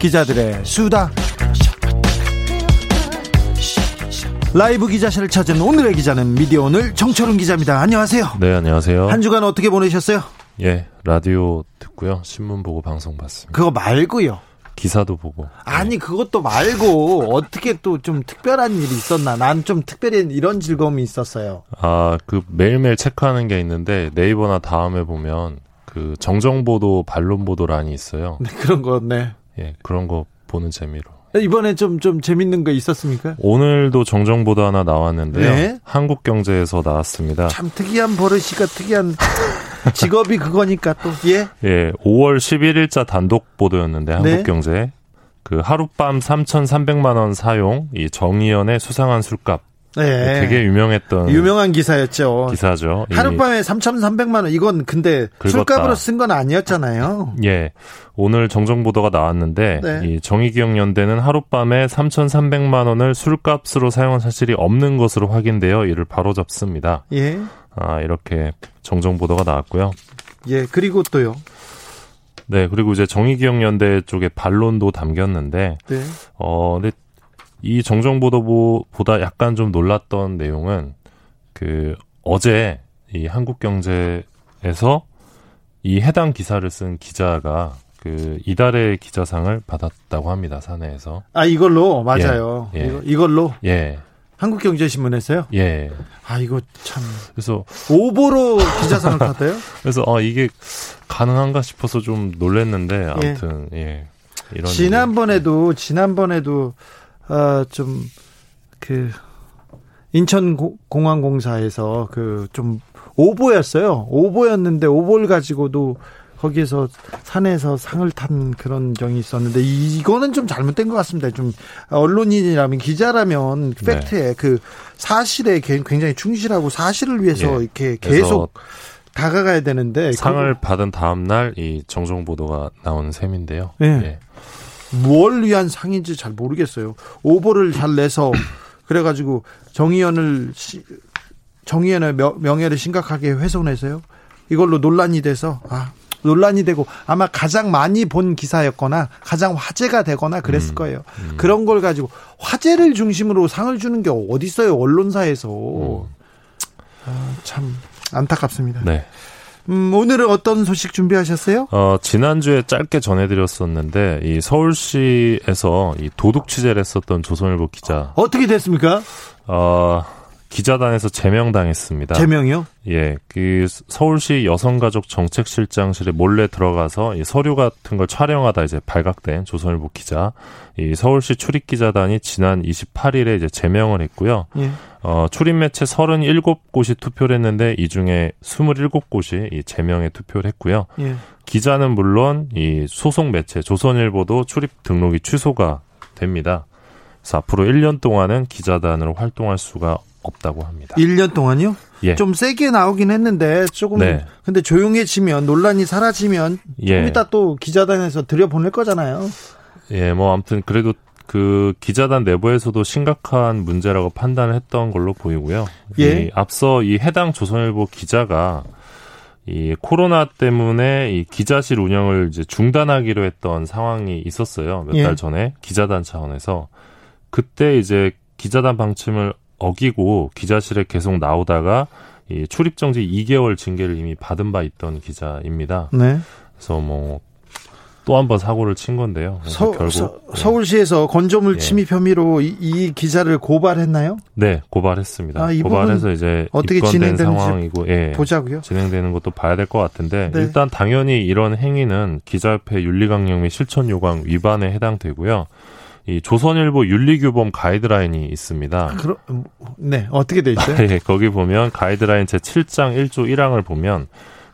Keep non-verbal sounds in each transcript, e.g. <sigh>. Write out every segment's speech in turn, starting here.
기자들의 수다. 라이브 기자실을 찾은 오늘의 기자는 미디어 오늘 정철훈 기자입니다. 안녕하세요. 네, 안녕하세요. 한 주간 어떻게 보내셨어요? 예, 라디오 듣고요. 신문 보고 방송 봤습니다. 그거 말고요. 기사도 보고. 아니 그것도 말고 어떻게 또 좀 특별한 일이 있었나? 난 좀 특별히 이런 즐거움이 있었어요. 아, 그 매일매일 체크하는 게 있는데 네이버나 다음에 보면 그 정정보도 반론보도란이 있어요. 네, 그런 거 네. 예, 그런 거 보는 재미로. 이번에 좀, 좀 재밌는 거 있었습니까? 오늘도 정정보도 하나 나왔는데요. 네. 한국경제에서 나왔습니다. 참 특이한 버릇이가 특이한 <laughs> 직업이 그거니까 또, 예? 예, 5월 11일자 단독 보도였는데 네. 한국경제 그 하룻밤 3,300만 원 사용 이 정의연의 수상한 술값 네. 되게 유명했던 유명한 기사였죠. 기사죠. 이- 하룻밤에 3,300만 원, 이건 근데 긁었다. 술값으로 쓴 건 아니었잖아요. 예. 오늘 정정 보도가 나왔는데 네. 이 정의기억연대는 하룻밤에 3,300만 원을 술값으로 사용한 사실이 없는 것으로 확인되어 이를 바로 잡습니다. 예. 아, 이렇게 정정 보도가 나왔고요. 예, 그리고 또요. 네, 그리고 이제 정의기억연대 쪽에 반론도 담겼는데 네. 어, 근데 이 정정 보도보다 약간 좀 놀랐던 내용은 그 어제 이 한국경제에서 이 해당 기사를 쓴 기자가 그 이달의 기자상을 받았다고 합니다 사내에서 아, 이걸로, 맞아요. 예. 이거, 이걸로 예 한국경제신문에서요? 예. 아, 이거 참. 그래서 오보로 기자상을 탔대요? <laughs> 그래서 아 이게 가능한가 싶어서 좀 놀랬는데 아무튼 예, 이런 지난번에도 지난번에도 어 좀 그 인천 고- 공항공사에서 그 좀 오보였어요. 오보였는데 오보를 가지고도 거기에서 산에서 상을 탄 그런 정이 있었는데 이거는 좀 잘못된 것 같습니다. 좀 언론인이라면 기자라면 네. 팩트에 그 사실에 개- 굉장히 충실하고 사실을 위해서 예. 이렇게 계속 다가가야 되는데 상을 그거 받은 다음 날 이 정정 보도가 나오는 셈인데요. 예. 예. 뭘 위한 상인지 잘 모르겠어요. 오보를 잘 내서 <clears throat> 그래가지고 정의연을 시- 정의연의 명- 명예를 심각하게 훼손해서요. 이걸로 논란이 돼서 아 논란이 되고 아마 가장 많이 본 기사였거나 가장 화제가 되거나 그랬을 음, 거예요. 음. 그런 걸 가지고 화제를 중심으로 상을 주는 게 어디 있어요 언론사에서 음. 아, 참 안타깝습니다. 네. 음, 오늘은 어떤 소식 준비하셨어요? 어, 지난주에 짧게 전해드렸었는데, 이 서울시에서 이 도둑 취재를 했었던 조선일보 기자, 어떻게 됐습니까? 어, 기자단에서 제명당했습니다. 제명이요? 예, 그 서울시 여성가족 정책실장실에 몰래 들어가서 이 서류 같은 걸 촬영하다 이제 발각된 조선일보 기자, 이 서울시 출입기자단이 지난 28일에 이제 제명을 했고요. 예. 어, 출입 매체 37곳이 투표를 했는데 이 중에 27곳이 이 제명에 투표를 했고요. 예. 기자는 물론 이 소속 매체 조선일보도 출입 등록이 취소가 됩니다. 그래서 앞으로 1년 동안은 기자단으로 활동할 수가 없다고 합니다. 1년 동안요? 예. 좀 세게 나오긴 했는데 조금 네. 근데 조용해지면 논란이 사라지면 예. 좀 이따 또 기자단에서 들여보낼 거잖아요. 예, 뭐 아무튼 그래도 그 기자단 내부에서도 심각한 문제라고 판단을 했던 걸로 보이고요. 예. 이 앞서 이 해당 조선일보 기자가 이 코로나 때문에 이 기자실 운영을 이제 중단하기로 했던 상황이 있었어요. 몇 예. 달 전에 기자단 차원에서 그때 이제 기자단 방침을 어기고 기자실에 계속 나오다가 이 출입 정지 2개월 징계를 이미 받은 바 있던 기자입니다. 네. 그래서 뭐 또 한 번 사고를 친 건데요. 서, 결국 서, 네. 서울시에서 건조물 예. 침입 혐의로 이, 이 기자를 고발했나요? 네, 고발했습니다. 아, 이 고발해서 이제 어떻게 진행되는지 상황이고, 예, 보자고요. 진행되는 것도 봐야 될 것 같은데 네. 일단 당연히 이런 행위는 기자협회 윤리강령 및 실천 요강 위반에 해당되고요. 이 조선일보 윤리규범 가이드라인이 있습니다. 그러, 네 어떻게 돼 있어요? <laughs> 예, 거기 보면 가이드라인 제 7장 1조 1항을 보면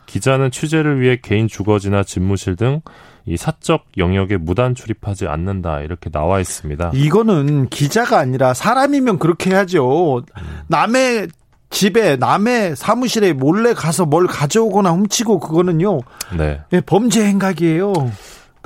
기자는 취재를 위해 개인 주거지나 집무실 등 이 사적 영역에 무단 출입하지 않는다 이렇게 나와 있습니다. 이거는 기자가 아니라 사람이면 그렇게 해야죠. 남의 집에 남의 사무실에 몰래 가서 뭘 가져오거나 훔치고 그거는요. 네. 네 범죄 행각이에요.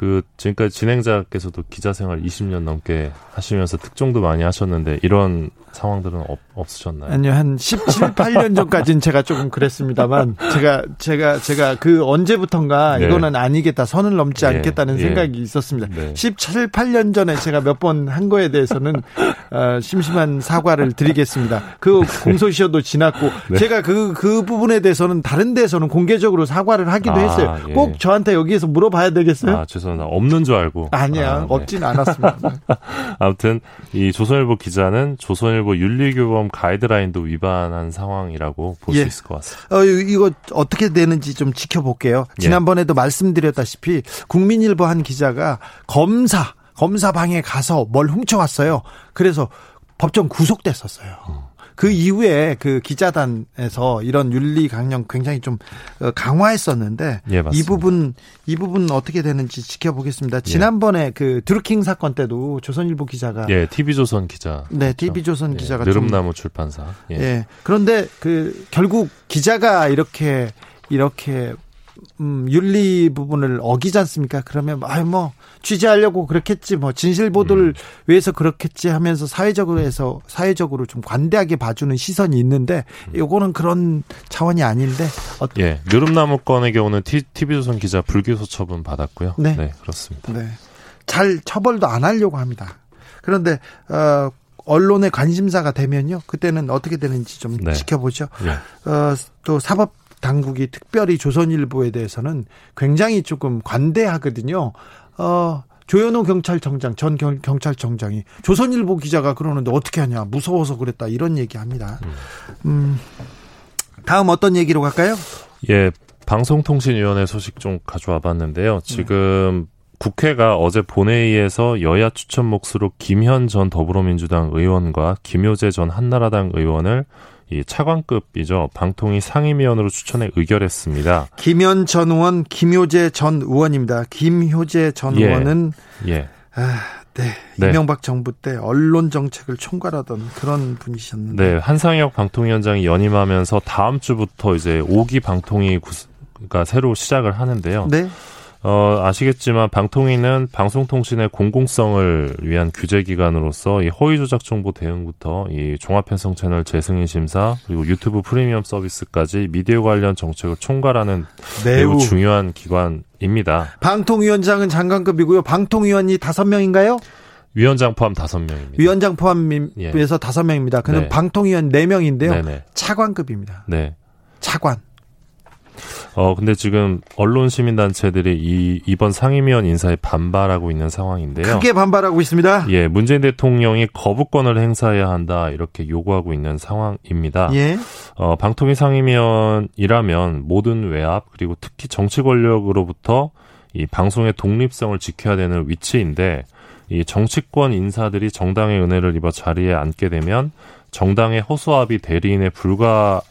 그 지금까지 진행자께서도 기자 생활 20년 넘게 하시면서 특종도 많이 하셨는데 이런 상황들은 없, 없으셨나요? 아니요, 한 17, 8년 전까지는 제가 조금 그랬습니다만, 제가, 제가, 제가 그 언제부턴가 네. 이거는 아니겠다, 선을 넘지 예. 않겠다는 예. 생각이 있었습니다. 네. 17, 8년 전에 제가 몇 번 한 거에 대해서는, 어, 심심한 사과를 드리겠습니다. 그 공소시효도 지났고, 네. 제가 그, 그 부분에 대해서는 다른 데서는 공개적으로 사과를 하기도 아, 했어요. 예. 꼭 저한테 여기에서 물어봐야 되겠어요? 아, 죄송합니다. 없는 줄 알고. 아니야, 아, 네. 없진 않았습니다. <laughs> 아무튼, 이 조선일보 기자는 조선일보 조선일보 윤리교범 가이드라인도 위반한 상황이라고 볼수 예. 있을 것 같습니다. 어, 이거 어떻게 되는지 좀 지켜볼게요. 예. 지난번에도 예. 말씀드렸다시피 국민일보 한 기자가 검사 검사 방에 가서 뭘 훔쳐왔어요. 그래서 법정 구속됐었어요. 음. 그 이후에 그 기자단에서 이런 윤리 강령 굉장히 좀 어, 강화했었는데 예, 이 부분 이 부분 어떻게 되는지 지켜보겠습니다. 예. 지난번에 그 드루킹 사건 때도 조선일보 기자가 예, TV조선 기자. 네, TV조선 예, 기자가 느릅나무 출판사. 예. 예. 그런데 그 결국 기자가 이렇게 이렇게 음, 윤리 부분을 어기지 않습니까? 그러면 아뭐 취재하려고 그렇겠지 뭐 진실 보도를 음. 위해서 그렇겠지 하면서 사회적으로 해서 사회적으로 좀 관대하게 봐주는 시선이 있는데 음. 요거는 그런 차원이 아닌데 어떤 예 느릅나무 건의 경우는 TV조선 기자 불기소 처분 받았고요. 네, 네 그렇습니다. 네. 잘 처벌도 안 하려고 합니다. 그런데 어 언론의 관심사가 되면요. 그때는 어떻게 되는지 좀 네. 지켜보죠. 예. 어, 또 사법 당국이 특별히 조선일보에 대해서는 굉장히 조금 관대하거든요. 어, 조현호 경찰청장 전 경, 찰청장이 조선일보 기자가 그러는데 어떻게 하냐 무서워서 그랬다 이런 얘기합니다. 음, 다음 어떤 얘기로 갈까요? 예, 방송통신위원회 소식 좀 가져와 봤는데요. 지금 네. 국회가 어제 본회의에서 여야 추천 몫으로 김현 전 더불어민주당 의원과 김효재 전 한나라당 의원을 이 차관급이죠. 방통위 상임위원으로 추천해 의결했습니다. 김현 전 의원, 김효재 전 의원입니다. 김효재 전 예. 의원은 예. 아, 네. 네. 이명박 정부 때 언론 정책을 총괄하던 그런 분이셨는데. 네. 한상혁 방통위원장이 연임하면서 다음 주부터 이제 5기 방통위가 새로 시작을 하는데요. 네. 어, 아시겠지만 방통위는 방송통신의 공공성을 위한 규제 기관으로서 이 허위 조작 정보 대응부터 이 종합 편성 채널 재승인 심사 그리고 유튜브 프리미엄 서비스까지 미디어 관련 정책을 총괄하는 매우, 매우 중요한 기관입니다. 방통위원장은 장관급이고요. 방통위원이 다섯 명인가요? 위원장 포함 다섯 명입니다. 위원장 포함해서 예. 다섯 명입니다. 그럼 네. 방통위원 네 명인데요. 차관급입니다. 네. 차관. 어, 근데 지금 언론 시민 단체들이 이, 이번 상임위원 인사에 반발하고 있는 상황인데요. 크게 반발하고 있습니다. 예, 문재인 대통령이 거부권을 행사해야 한다, 이렇게 요구하고 있는 상황입니다. 예. 어, 방통위 상임위원이라면 모든 외압, 그리고 특히 정치 권력으로부터 이 방송의 독립성을 지켜야 되는 위치인데, 이 정치권 인사들이 정당의 은혜를 입어 자리에 앉게 되면 정당의 허수아비 대리인에 불과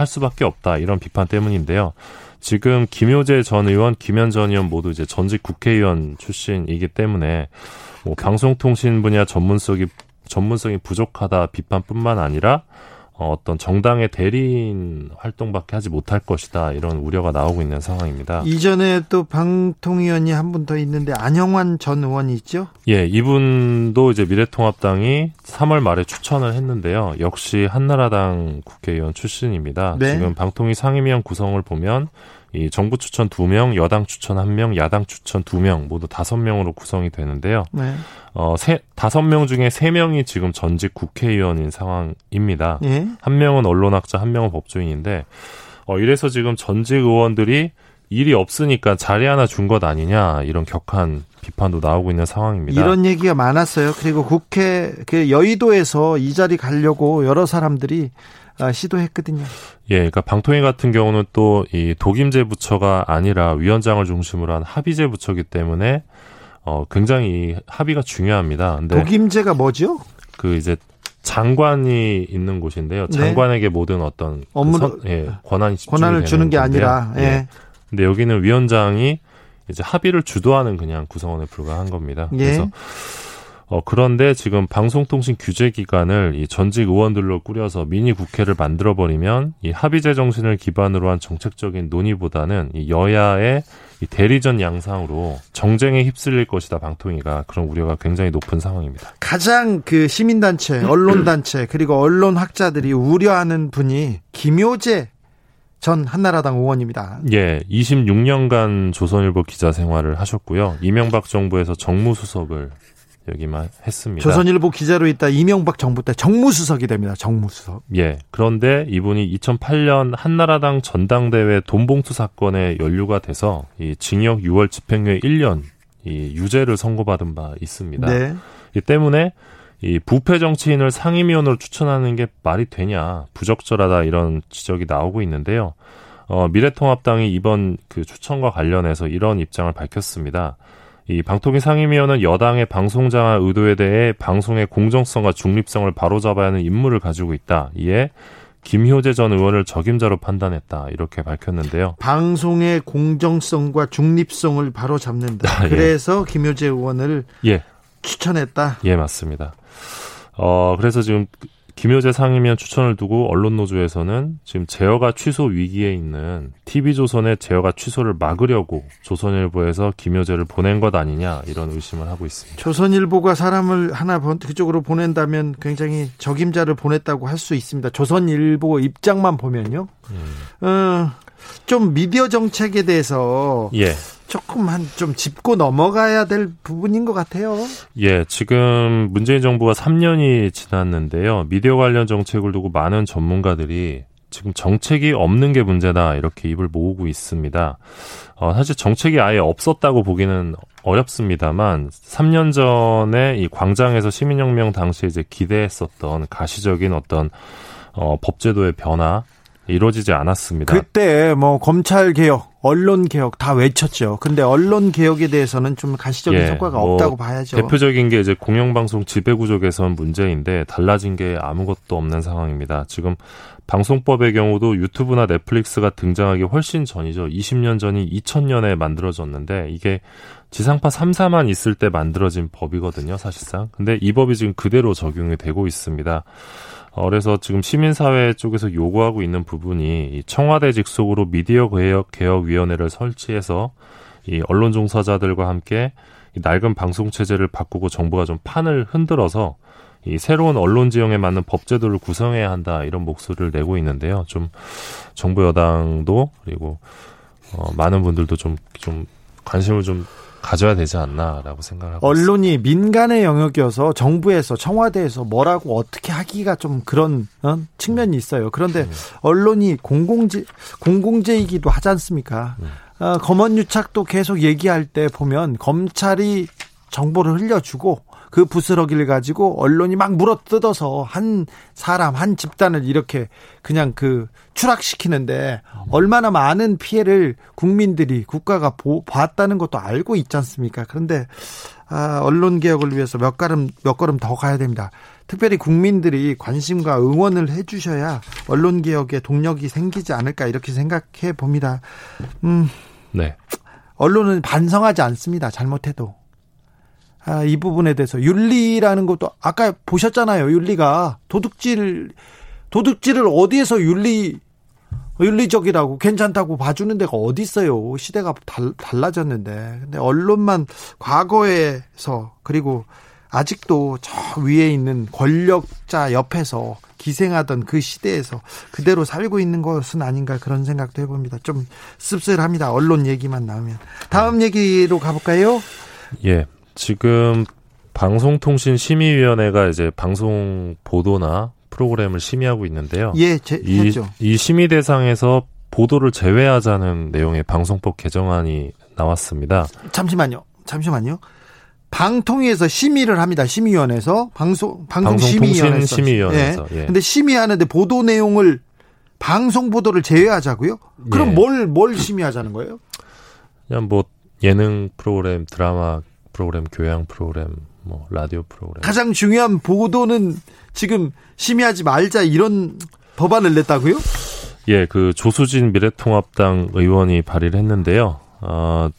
할 수밖에 없다 이런 비판 때문인데요. 지금 김효재 전 의원, 김현 전 의원 모두 이제 전직 국회의원 출신이기 때문에 뭐 방송통신 분야 전문성이 전문성이 부족하다 비판뿐만 아니라 어, 어떤 정당의 대리인 활동밖에 하지 못할 것이다 이런 우려가 나오고 있는 상황입니다. 이전에 또 방통위원이 한 분 더 있는데 안영환 전 의원이 있죠? 예, 이분도 이제 미래통합당이 3월 말에 추천을 했는데요. 역시 한나라당 국회의원 출신입니다. 네. 지금 방통위 상임위원 구성을 보면 이 정부 추천 2명, 여당 추천 1명, 야당 추천 2명 모두 5명으로 구성이 되는데요. 네. 어, 세, 5명 중에 3명이 지금 전직 국회의원인 상황입니다. 예? 한 명은 언론학자, 한 명은 법조인인데 어, 이래서 지금 전직 의원들이 일이 없으니까 자리 하나 준 것 아니냐 이런 격한 비판도 나오고 있는 상황입니다. 이런 얘기가 많았어요. 그리고 국회 그 여의도에서 이 자리 가려고 여러 사람들이 아, 시도했거든요. 예, 그러니까 방통위 같은 경우는 또 이 독임제 부처가 아니라 위원장을 중심으로 한 합의제 부처기 때문에 어 굉장히 합의가 중요합니다. 근데 독임제가 뭐죠? 그 이제 장관이 있는 곳인데요. 네. 장관에게 모든 어떤 업무를- 그 선- 예, 권한이 권한을 주는 게 건데요. 아니라 예. 근데 여기는 위원장이 이제 합의를 주도하는 그냥 구성원에 불과한 겁니다. 예. 그래서 어 그런데 지금 방송통신 규제 기관을 이 전직 의원들로 꾸려서 미니 국회를 만들어 버리면 이 합의제 정신을 기반으로 한 정책적인 논의보다는 이 여야의 이 대리전 양상으로 정쟁에 휩쓸릴 것이다 방통위가 그런 우려가 굉장히 높은 상황입니다. 가장 그 시민단체, 언론단체 그리고 언론학자들이 우려하는 분이 김효재 전 한나라당 의원입니다. 예, 26년간 조선일보 기자 생활을 하셨고요. 이명박 정부에서 정무수석을 여기만 했습니다. 조선일보 기자로 있다 이명박 정부 때 정무수석이 됩니다. 정무수석. 예. 그런데 이분이 2008년 한나라당 전당대회 돈봉투 사건에 연루가 돼서 이 징역 6월 집행유예 1년 이 유죄를 선고받은 바 있습니다. 네. 이 때문에 이 부패 정치인을 상임위원으로 추천하는 게 말이 되냐 부적절하다 이런 지적이 나오고 있는데요. 어, 미래통합당이 이번 그 추천과 관련해서 이런 입장을 밝혔습니다. 이 방통위 상임위원은 여당의 방송 장악 의도에 대해 방송의 공정성과 중립성을 바로잡아야 하는 임무를 가지고 있다. 이에 김효재 전 의원을 적임자로 판단했다. 이렇게 밝혔는데요. 방송의 공정성과 중립성을 바로 잡는다. <laughs> 아, 예. 그래서 김효재 의원을 예, 추천했다. 예, 맞습니다. 어, 그래서 지금 김효재 상임위원 추천을 두고 언론 노조에서는 지금 제어가 취소 위기에 있는 TV조선의 제어가 취소를 막으려고 조선일보에서 김효재를 보낸 것 아니냐 이런 의심을 하고 있습니다. 조선일보가 사람을 하나 번- 그쪽으로 보낸다면 굉장히 적임자를 보냈다고 할 수 있습니다. 조선일보 입장만 보면요. 음. 어, 좀 미디어 정책에 대해서 예, 조금 한좀 짚고 넘어가야 될 부분인 것 같아요. 예, 지금 문재인 정부가 3년이 지났는데요. 미디어 관련 정책을 두고 많은 전문가들이 지금 정책이 없는 게 문제다 이렇게 입을 모으고 있습니다. 어, 사실 정책이 아예 없었다고 보기는 어렵습니다만 3년 전에 이 광장에서 시민혁명 당시에 이제 기대했었던 가시적인 어떤 어, 법제도의 변화 이루어지지 않았습니다. 그때 뭐 검찰 개혁, 언론 개혁 다 외쳤죠. 근데 언론 개혁에 대해서는 좀 가시적인 예, 성과가 뭐 없다고 봐야죠. 대표적인 게 이제 공영방송 지배구조 개선 문제인데 달라진 게 아무것도 없는 상황입니다. 지금 방송법의 경우도 유튜브나 넷플릭스가 등장하기 훨씬 전이죠. 20년 전이 2000년에 만들어졌는데 이게 지상파 3사만 있을 때 만들어진 법이거든요, 사실상. 근데 이 법이 지금 그대로 적용이 되고 있습니다. 어, 그래서 지금 시민사회 쪽에서 요구하고 있는 부분이 이 청와대 직속으로 미디어 개혁, 개혁위원회를 설치해서 이 언론 종사자들과 함께 이 낡은 방송 체제를 바꾸고 정부가 좀 판을 흔들어서 이 새로운 언론 지형에 맞는 법제도를 구성해야 한다 이런 목소리를 내고 있는데요. 좀 정부 여당도 그리고 어, 많은 분들도 좀좀 관심을 좀 가져야 되지 않나라고 생각하고 있습니다. 언론이 민간의 영역이어서 정부에서 청와대에서 뭐라고 어떻게 하기가 좀 그런 어? 측면이 있어요. 그런데 음. 언론이 공공재 공공재이기도 하지 않습니까? 음. 어, 검언 유착도 계속 얘기할 때 보면 검찰이 정보를 흘려주고 그 부스러기를 가지고 언론이 막 물어뜯어서 한 사람 한 집단을 이렇게 그냥 그 추락시키는데 얼마나 많은 피해를 국민들이 국가가 보, 봤다는 것도 알고 있지 않습니까? 그런데 아, 언론 개혁을 위해서 몇 걸음 몇 걸음 더 가야 됩니다. 특별히 국민들이 관심과 응원을 해주셔야 언론 개혁에 동력이 생기지 않을까 이렇게 생각해 봅니다. 음, 네. 언론은 반성하지 않습니다. 잘못해도. 아, 이 부분에 대해서 윤리라는 것도 아까 보셨잖아요. 윤리가 도둑질 도둑질을 어디에서 윤리 윤리적이라고 괜찮다고 봐주는 데가 어디 있어요. 시대가 달, 달라졌는데. 근데 언론만 과거에서 그리고 아직도 저 위에 있는 권력자 옆에서 기생하던 그 시대에서 그대로 살고 있는 것은 아닌가 그런 생각도 해봅니다. 좀 씁쓸합니다. 언론 얘기만 나오면. 다음 얘기로 가볼까요? 예. 지금 방송통신심의위원회가 이제 방송 보도나 프로그램을 심의하고 있는데요. 예, 제, 이, 했죠. 이 심의 대상에서 보도를 제외하자는 내용의 방송법 개정안이 나왔습니다. 잠시만요. 잠시만요. 방통위에서 심의를 합니다. 심의위원회에서 방송 방송심의위원회에서. 방송통신심의위원회에서, 예. 근데 심의하는데 보도 내용을 방송 보도를 제외하자고요? 그럼 예. 뭘뭘 심의하자는 거예요? 그냥 뭐 예능 프로그램, 드라마 프로그램, 교양 프로그램 뭐 라디오 프로그램. 가장 중요한 보도는 지금 심의하지 말자 이런 법안을 냈다고요? 예, 그 조수진 미래통합당 의원이 발의를 했는데요. 어,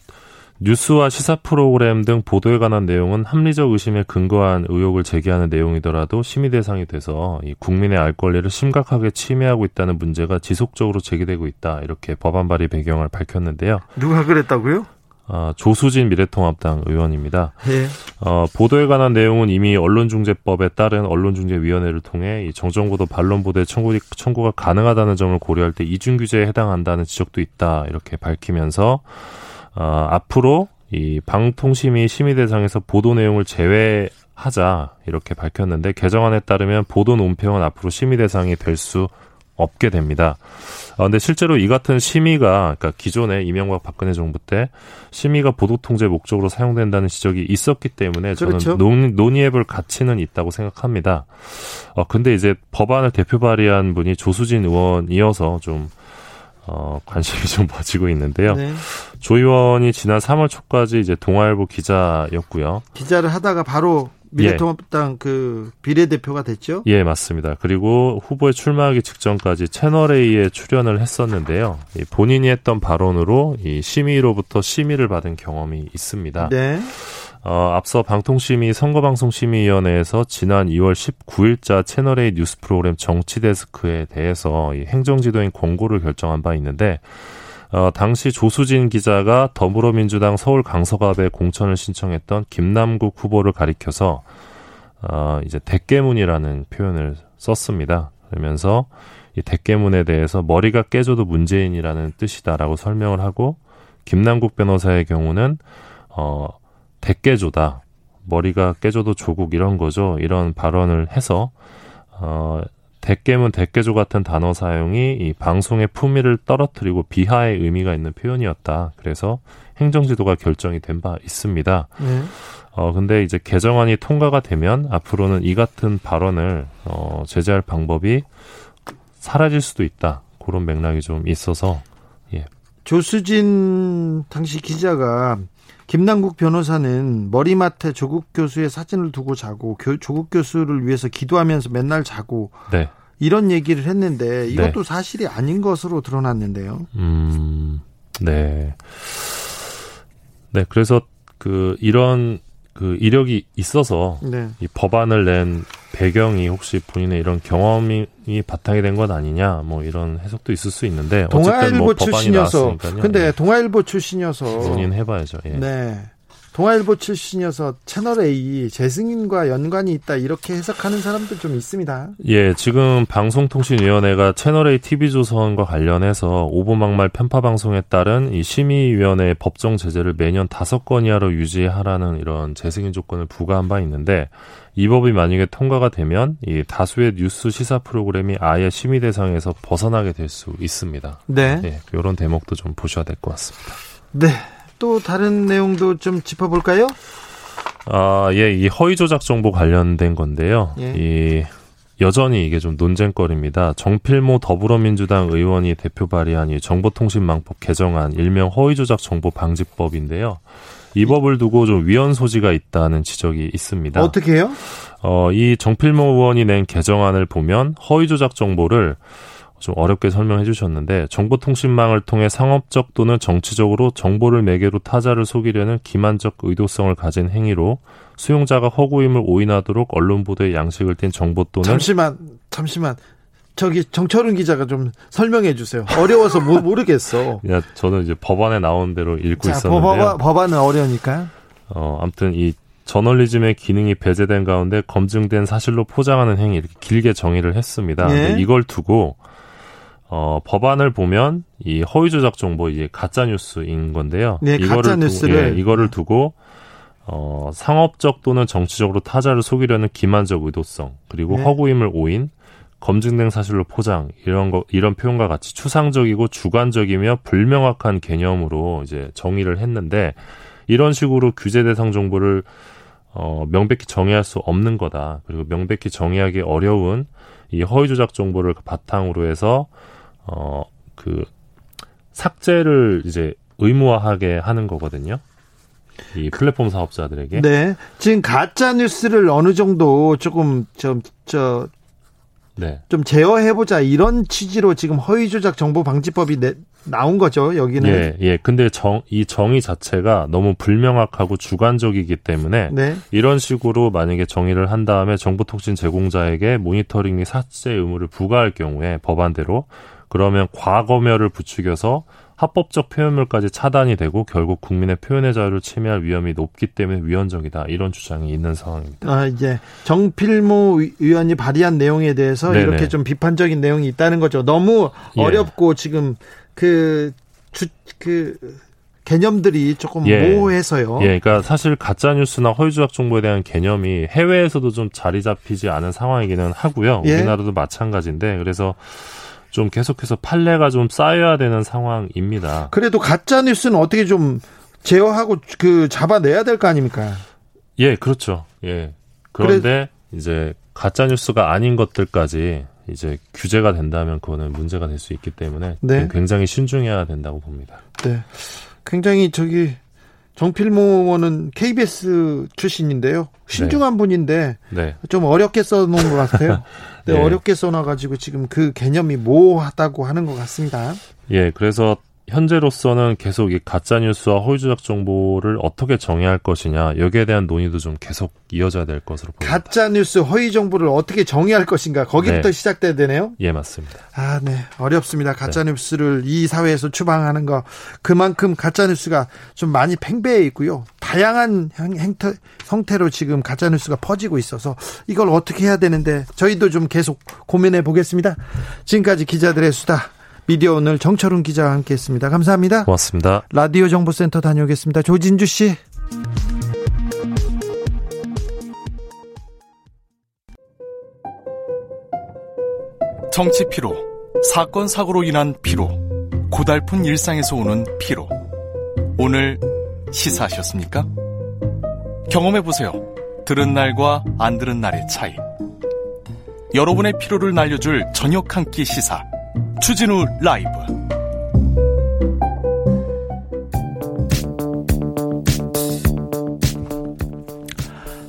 뉴스와 시사 프로그램 등 보도에 관한 내용은 합리적 의심에 근거한 의혹을 제기하는 내용이더라도 심의 대상이 돼서 이 국민의 알 권리를 심각하게 침해하고 있다는 문제가 지속적으로 제기되고 있다. 이렇게 법안 발의 배경을 밝혔는데요. 누가 그랬다고요? 어, 조수진 미래통합당 의원입니다. 예. 어, 보도에 관한 내용은 이미 언론중재법에 따른 언론중재위원회를 통해 이 정정보도 반론보도의 청구, 청구가 가능하다는 점을 고려할 때 이중 규제에 해당한다는 지적도 있다 이렇게 밝히면서 어, 앞으로 이 방통심의 심의 대상에서 보도 내용을 제외하자 이렇게 밝혔는데 개정안에 따르면 보도 논평은 앞으로 심의 대상이 될 수 없게 됩니다. 아, 근데 실제로 이 같은 심의가 그러니까 기존에 이명박 박근혜 정부 때 심의가 보도 통제 목적으로 사용된다는 지적이 있었기 때문에 저는 그렇죠. 논, 논의해볼 가치는 있다고 생각합니다. 어 근데 이제 법안을 대표 발의한 분이 조수진 의원이어서 좀 어, 관심이 <laughs> 좀 빠지고 있는데요. 네. 조 의원이 지난 3월 초까지 이제 동아일보 기자였고요. 기자를 하다가 바로 미래통합당 그 비례대표가 됐죠? 예, 맞습니다. 그리고 후보에 출마하기 직전까지 채널A에 출연을 했었는데요. 이 본인이 했던 발언으로 이 심의로부터 심의를 받은 경험이 있습니다. 네. 어, 앞서 방통심의 선거방송심의위원회에서 지난 2월 19일자 채널A 뉴스 프로그램 정치데스크에 대해서 이 행정지도인 권고를 결정한 바 있는데 어, 당시 조수진 기자가 더불어민주당 서울 강서갑에 공천을 신청했던 김남국 후보를 가리켜서 어, 이제 대깨문이라는 표현을 썼습니다. 그러면서 이 대깨문에 대해서 머리가 깨져도 문재인이라는 뜻이다라고 설명을 하고 김남국 변호사의 경우는 어, 대깨조다. 머리가 깨져도 조국 이런 거죠. 이런 발언을 해서 어, 대깨문 대깨조 같은 단어 사용이 이 방송의 품위를 떨어뜨리고 비하의 의미가 있는 표현이었다. 그래서 행정지도가 결정이 된 바 있습니다. 네. 어 근데 이제 개정안이 통과가 되면 앞으로는 이 같은 발언을 어 제재할 방법이 사라질 수도 있다. 그런 맥락이 좀 있어서 조수진 당시 기자가 김남국 변호사는 머리맡에 조국 교수의 사진을 두고 자고 교, 조국 교수를 위해서 기도하면서 맨날 자고 네. 이런 얘기를 했는데 이것도 사실이 아닌 것으로 드러났는데요. 음, 네. 네, 그래서 그 이런 그 이력이 있어서 네. 이 법안을 낸 배경이 혹시 본인의 이런 경험이 바탕이 된 것 아니냐 뭐 이런 해석도 있을 수 있는데 어쨌든 동아일보 뭐 출신이어서. 근데 네. 동아일보 출신이어서 논의해봐야죠. 예. 네. 동아일보 출신이어서 채널 A 재승인과 연관이 있다 이렇게 해석하는 사람들 좀 있습니다. 예, 지금 방송통신위원회가 채널A TV조선과 관련해서 오보 막말 편파 방송에 따른 이 심의위원회의 법정 제재를 매년 다섯 건 이하로 유지하라는 이런 재승인 조건을 부과한 바 있는데 이 법이 만약에 통과가 되면 이 다수의 뉴스 시사 프로그램이 아예 심의 대상에서 벗어나게 될 수 있습니다. 네. 예, 이런 대목도 좀 보셔야 될 것 같습니다. 네. 또 다른 내용도 좀 짚어볼까요? 아, 예, 이 허위 조작 정보 관련된 건데요. 예. 이 여전히 이게 좀 논쟁거리입니다. 정필모 더불어민주당 의원이 대표 발의한 이 정보통신망법 개정안 일명 허위 조작 정보 방지법인데요. 이 법을 두고 좀 위헌 소지가 있다는 지적이 있습니다. 어떻게 해요? 어, 이 정필모 의원이 낸 개정안을 보면 허위 조작 정보를 좀 어렵게 설명해 주셨는데 정보통신망을 통해 상업적 또는 정치적으로 정보를 매개로 타자를 속이려는 기만적 의도성을 가진 행위로 수용자가 허구임을 오인하도록 언론 보도에 양식을 띈 정보 또는 잠시만, 잠시만. 저기 정철은 기자가 좀 설명해 주세요. 어려워서 모, <laughs> 모르겠어. 야, 저는 이제 법안에 나온 대로 읽고 자, 있었는데요. 법안, 법안은 어려우니까. 어, 아무튼 이 저널리즘의 기능이 배제된 가운데 검증된 사실로 포장하는 행위 이렇게 길게 정의를 했습니다. 예. 이걸 두고 어, 법안을 보면 이 허위 조작 정보 이제 가짜 뉴스인 건데요. 네, 가짜 뉴스를. 예, 이거를 두고 어, 상업적 또는 정치적으로 타자를 속이려는 기만적 의도성 그리고 네. 허구임을 오인 검증된 사실로 포장 이런 거 이런 표현과 같이 추상적이고 주관적이며 불명확한 개념으로 이제 정의를 했는데 이런 식으로 규제 대상 정보를 어, 명백히 정의할 수 없는 거다. 그리고 명백히 정의하기 어려운 이 허위 조작 정보를 바탕으로 해서 어, 그 삭제를 이제 의무화하게 하는 거거든요. 이 플랫폼 사업자들에게. 네. 지금 가짜 뉴스를 어느 정도 조금 좀저 네. 좀 제어해보자 이런 취지로 지금 허위조작 정보 방지법이 내, 나온 거죠 여기는. 예, 예. 근데 정, 이 정의 자체가 너무 불명확하고 주관적이기 때문에 네. 이런 식으로 만약에 정의를 한 다음에 정보통신 제공자에게 모니터링 및 삭제 의무를 부과할 경우에 법안대로 그러면 과거멸을 부추겨서 합법적 표현물까지 차단이 되고 결국 국민의 표현의 자유를 침해할 위험이 높기 때문에 위헌적이다 이런 주장이 있는 상황입니다. 아 이제 정필모 의원이 발의한 내용에 대해서 네네. 이렇게 좀 비판적인 내용이 있다는 거죠. 너무 예. 어렵고 지금 그 주, 그 개념들이 조금 예. 모호해서요. 예, 그러니까 사실 가짜 뉴스나 허위 조작 정보에 대한 개념이 해외에서도 좀 자리 잡히지 않은 상황이기는 하고요. 예. 우리나라도 마찬가지인데 그래서 좀 계속해서 판례가 좀 쌓여야 되는 상황입니다. 그래도 가짜 뉴스는 어떻게 좀 제어하고 그 잡아내야 될 거 아닙니까? 예, 그렇죠. 예. 그런데 그래. 이제 가짜 뉴스가 아닌 것들까지 이제 규제가 된다면 그거는 문제가 될 수 있기 때문에 네. 굉장히 신중해야 된다고 봅니다. 네. 굉장히 저기 정필모 의원은 KBS 출신인데요. 신중한 네. 분인데 네. 좀 어렵게 써놓은 것 같아요. <laughs> 네, 네. 어렵게 써놔가지고 지금 그 개념이 모호하다고 하는 것 같습니다. 예, 그래서 현재로서는 계속 이 가짜 뉴스와 허위 조작 정보를 어떻게 정의할 것이냐 여기에 대한 논의도 좀 계속 이어져야 될 것으로 보입니다. 가짜 뉴스, 허위 정보를 어떻게 정의할 것인가 거기부터 네. 시작돼야 되네요. 예, 맞습니다. 아, 네, 어렵습니다. 가짜 네. 뉴스를 이 사회에서 추방하는 거 그만큼 가짜 뉴스가 좀 많이 팽배해 있고요. 다양한 행태, 형태로 지금 가짜 뉴스가 퍼지고 있어서 이걸 어떻게 해야 되는데 저희도 좀 계속 고민해 보겠습니다. 지금까지 기자들의 수다. 미디어 오늘 정철훈 기자와 함께했습니다. 감사합니다. 고맙습니다. 라디오 정보센터 다녀오겠습니다. 조진주 씨. 정치 피로, 사건 사고로 인한 피로, 고달픈 일상에서 오는 피로. 오늘 시사하셨습니까? 경험해 보세요. 들은 날과 안 들은 날의 차이. 여러분의 피로를 날려줄 저녁 한 끼 시사. 주진우 라이브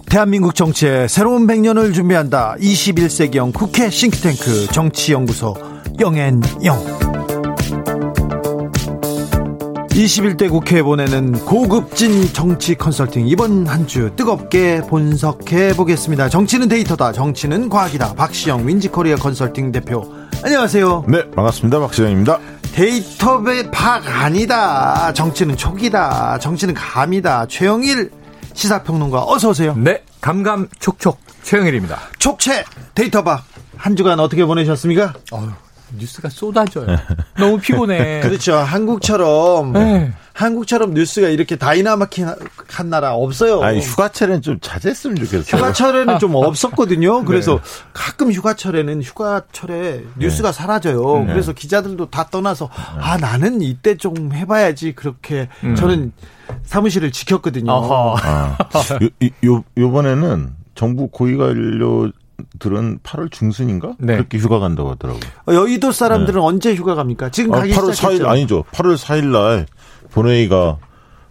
대한민국 정치의 새로운 100년을 준비한다. 21세기형 국회 싱크탱크 정치연구소 영앤영. 21대 국회에 보내는 고급진 정치 컨설팅 이번 한 주 뜨겁게 분석해 보겠습니다. 정치는 데이터다. 정치는 과학이다. 박시영 윈지코리아 컨설팅 대표 안녕하세요. 네, 반갑습니다. 박시영입니다. 데이터의 박 아니다. 정치는 촉이다. 정치는 감이다. 최영일 시사평론가 어서 오세요. 네, 감감 촉촉 최영일입니다. 촉최 데이터 박 한 주간 어떻게 보내셨습니까? 어휴. 뉴스가 쏟아져요. 너무 피곤해. <laughs> 그렇죠. 한국처럼 네. 한국처럼 뉴스가 이렇게 dynamic한 나라 없어요. 아니 휴가철에는 좀 자제했으면 좋겠어요. 휴가철에는 좀 <laughs> 없었거든요. 네. 그래서 네. 가끔 휴가철에는 휴가철에 뉴스가 네. 사라져요. 네. 그래서 기자들도 다 떠나서 아 나는 이때 좀 해봐야지 그렇게 음. 저는 사무실을 지켰거든요. 아, <laughs> 요, 요, 요번에는 정부 고위관료 들은 8월 중순인가 네. 그렇게 휴가 간다고 하더라고요. 어, 여의도 사람들은 네. 언제 휴가 갑니까? 지금 아, 가기 8월 시작했죠? 4일 아니죠. 8월 4일 날 본회의가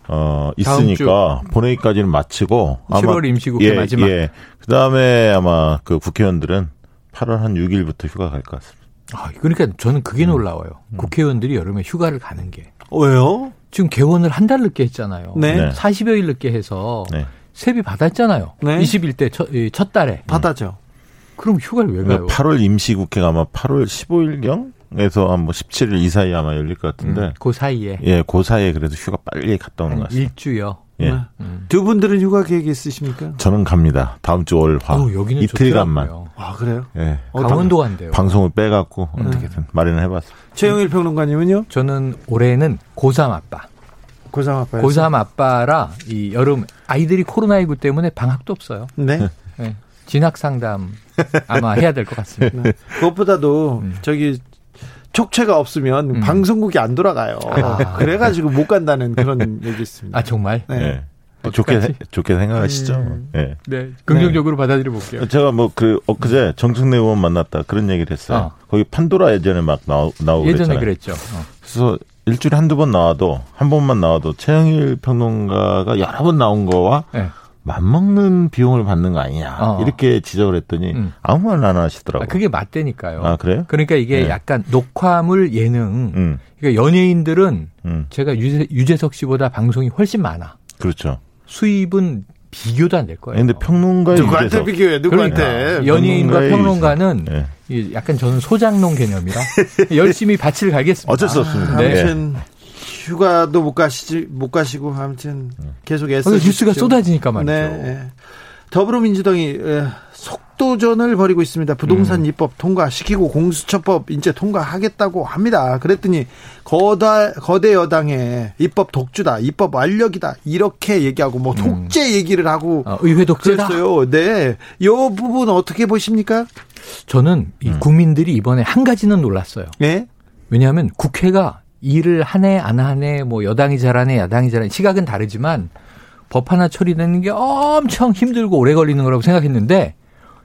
어 있으니까 본회의까지는 마치고 7월 임시국회 예, 마지막. 예. 그다음에 아마 그 국회의원들은 8월 한 6일부터 휴가 갈 것 같습니다. 아, 그러니까 저는 그게 음. 놀라워요. 음. 국회의원들이 여름에 휴가를 가는 게. 왜요? 지금 개원을 한 달 늦게 했잖아요. 네. 네. 40여일 늦게 해서 네. 세비 받았잖아요. 네. 21대 첫, 첫 달에. 받았죠. 그럼 휴가를 왜 가요? 8월 임시국회가 아마 8월 15일경? 에서 한뭐 17일 이 사이에 아마 열릴 것 같은데. 음, 그 사이에. 예, 그 사이에 그래도 휴가 빨리 갔다 오는 것 같습니다. 일주요. 예. 음. 두 분들은 휴가 계획 있으십니까? 저는 갑니다. 다음 주 월화. 어, 여기는 이틀간만. 아, 그래요? 예. 어, 강원도 간대요. 방송을 빼갖고 음. 어떻게든 마련을 해봤습니다. 최영일 평론가님은요? 저는 올해는 고3 아빠. 고3 아빠. 고3 아빠라 이 여름 아이들이 코로나19 때문에 방학도 없어요. 네. 네. 진학 상담 아마 해야 될 것 같습니다. 네. 그것보다도 음. 저기 촉채가 없으면 음. 방송국이 안 돌아가요. 아. 그래가지고 못 간다는 그런 얘기 있습니다. 아 정말? 네. 네. 좋게 좋게 생각하시죠. 음. 네. 네. 긍정적으로 네. 받아들여 볼게요. 제가 뭐 그 엊그제 정청래 의원 만났다 그런 얘기를 했어요. 어. 거기 판도라 예전에 막 나오, 나오고 예전에 그랬잖아요. 그랬죠. 어. 그래서 일주일에 한두 번 나와도 한 번만 나와도 최영일 평론가가 여러 번 나온 거와 네. 맞먹는 비용을 받는 거 아니냐 어. 이렇게 지적을 했더니 음. 아무 말안 하시더라고요. 아, 그게 맞대니까요. 아 그래요? 그러니까 이게 네. 약간 녹화물 예능. 음. 그러니까 연예인들은 음. 제가 유재, 유재석 씨보다 방송이 훨씬 많아. 그렇죠. 수입은 비교도 안 될 거예요. 근데 평론가 누구한테 비교해? 누구한테? 그러니까 연예인과 평론가는 네. 약간 저는 소장농 개념이라 <laughs> 열심히 밭을 갈겠습니다. 어쩔 수 없습니다. 네. 휴가도 못 가시지 못 가시고 아무튼 계속 애써 뉴스가 쏟아지니까 말이죠. 네. 더불어민주당이 속도전을 벌이고 있습니다. 부동산 음. 입법 통과시키고 공수처법 이제 통과하겠다고 합니다. 그랬더니 거다 거대 여당의 입법 독주다, 입법 완력이다 이렇게 얘기하고 뭐 음. 독재 얘기를 하고 어, 의회 독재다. 그랬어요. 네, 이 부분 어떻게 보십니까? 저는 이 음. 국민들이 이번에 한 가지는 놀랐어요. 네? 왜냐하면 국회가 일을 하네 안 하네 뭐 여당이 잘하네 야당이 잘하네 시각은 다르지만 법 하나 처리되는 게 엄청 힘들고 오래 걸리는 거라고 생각했는데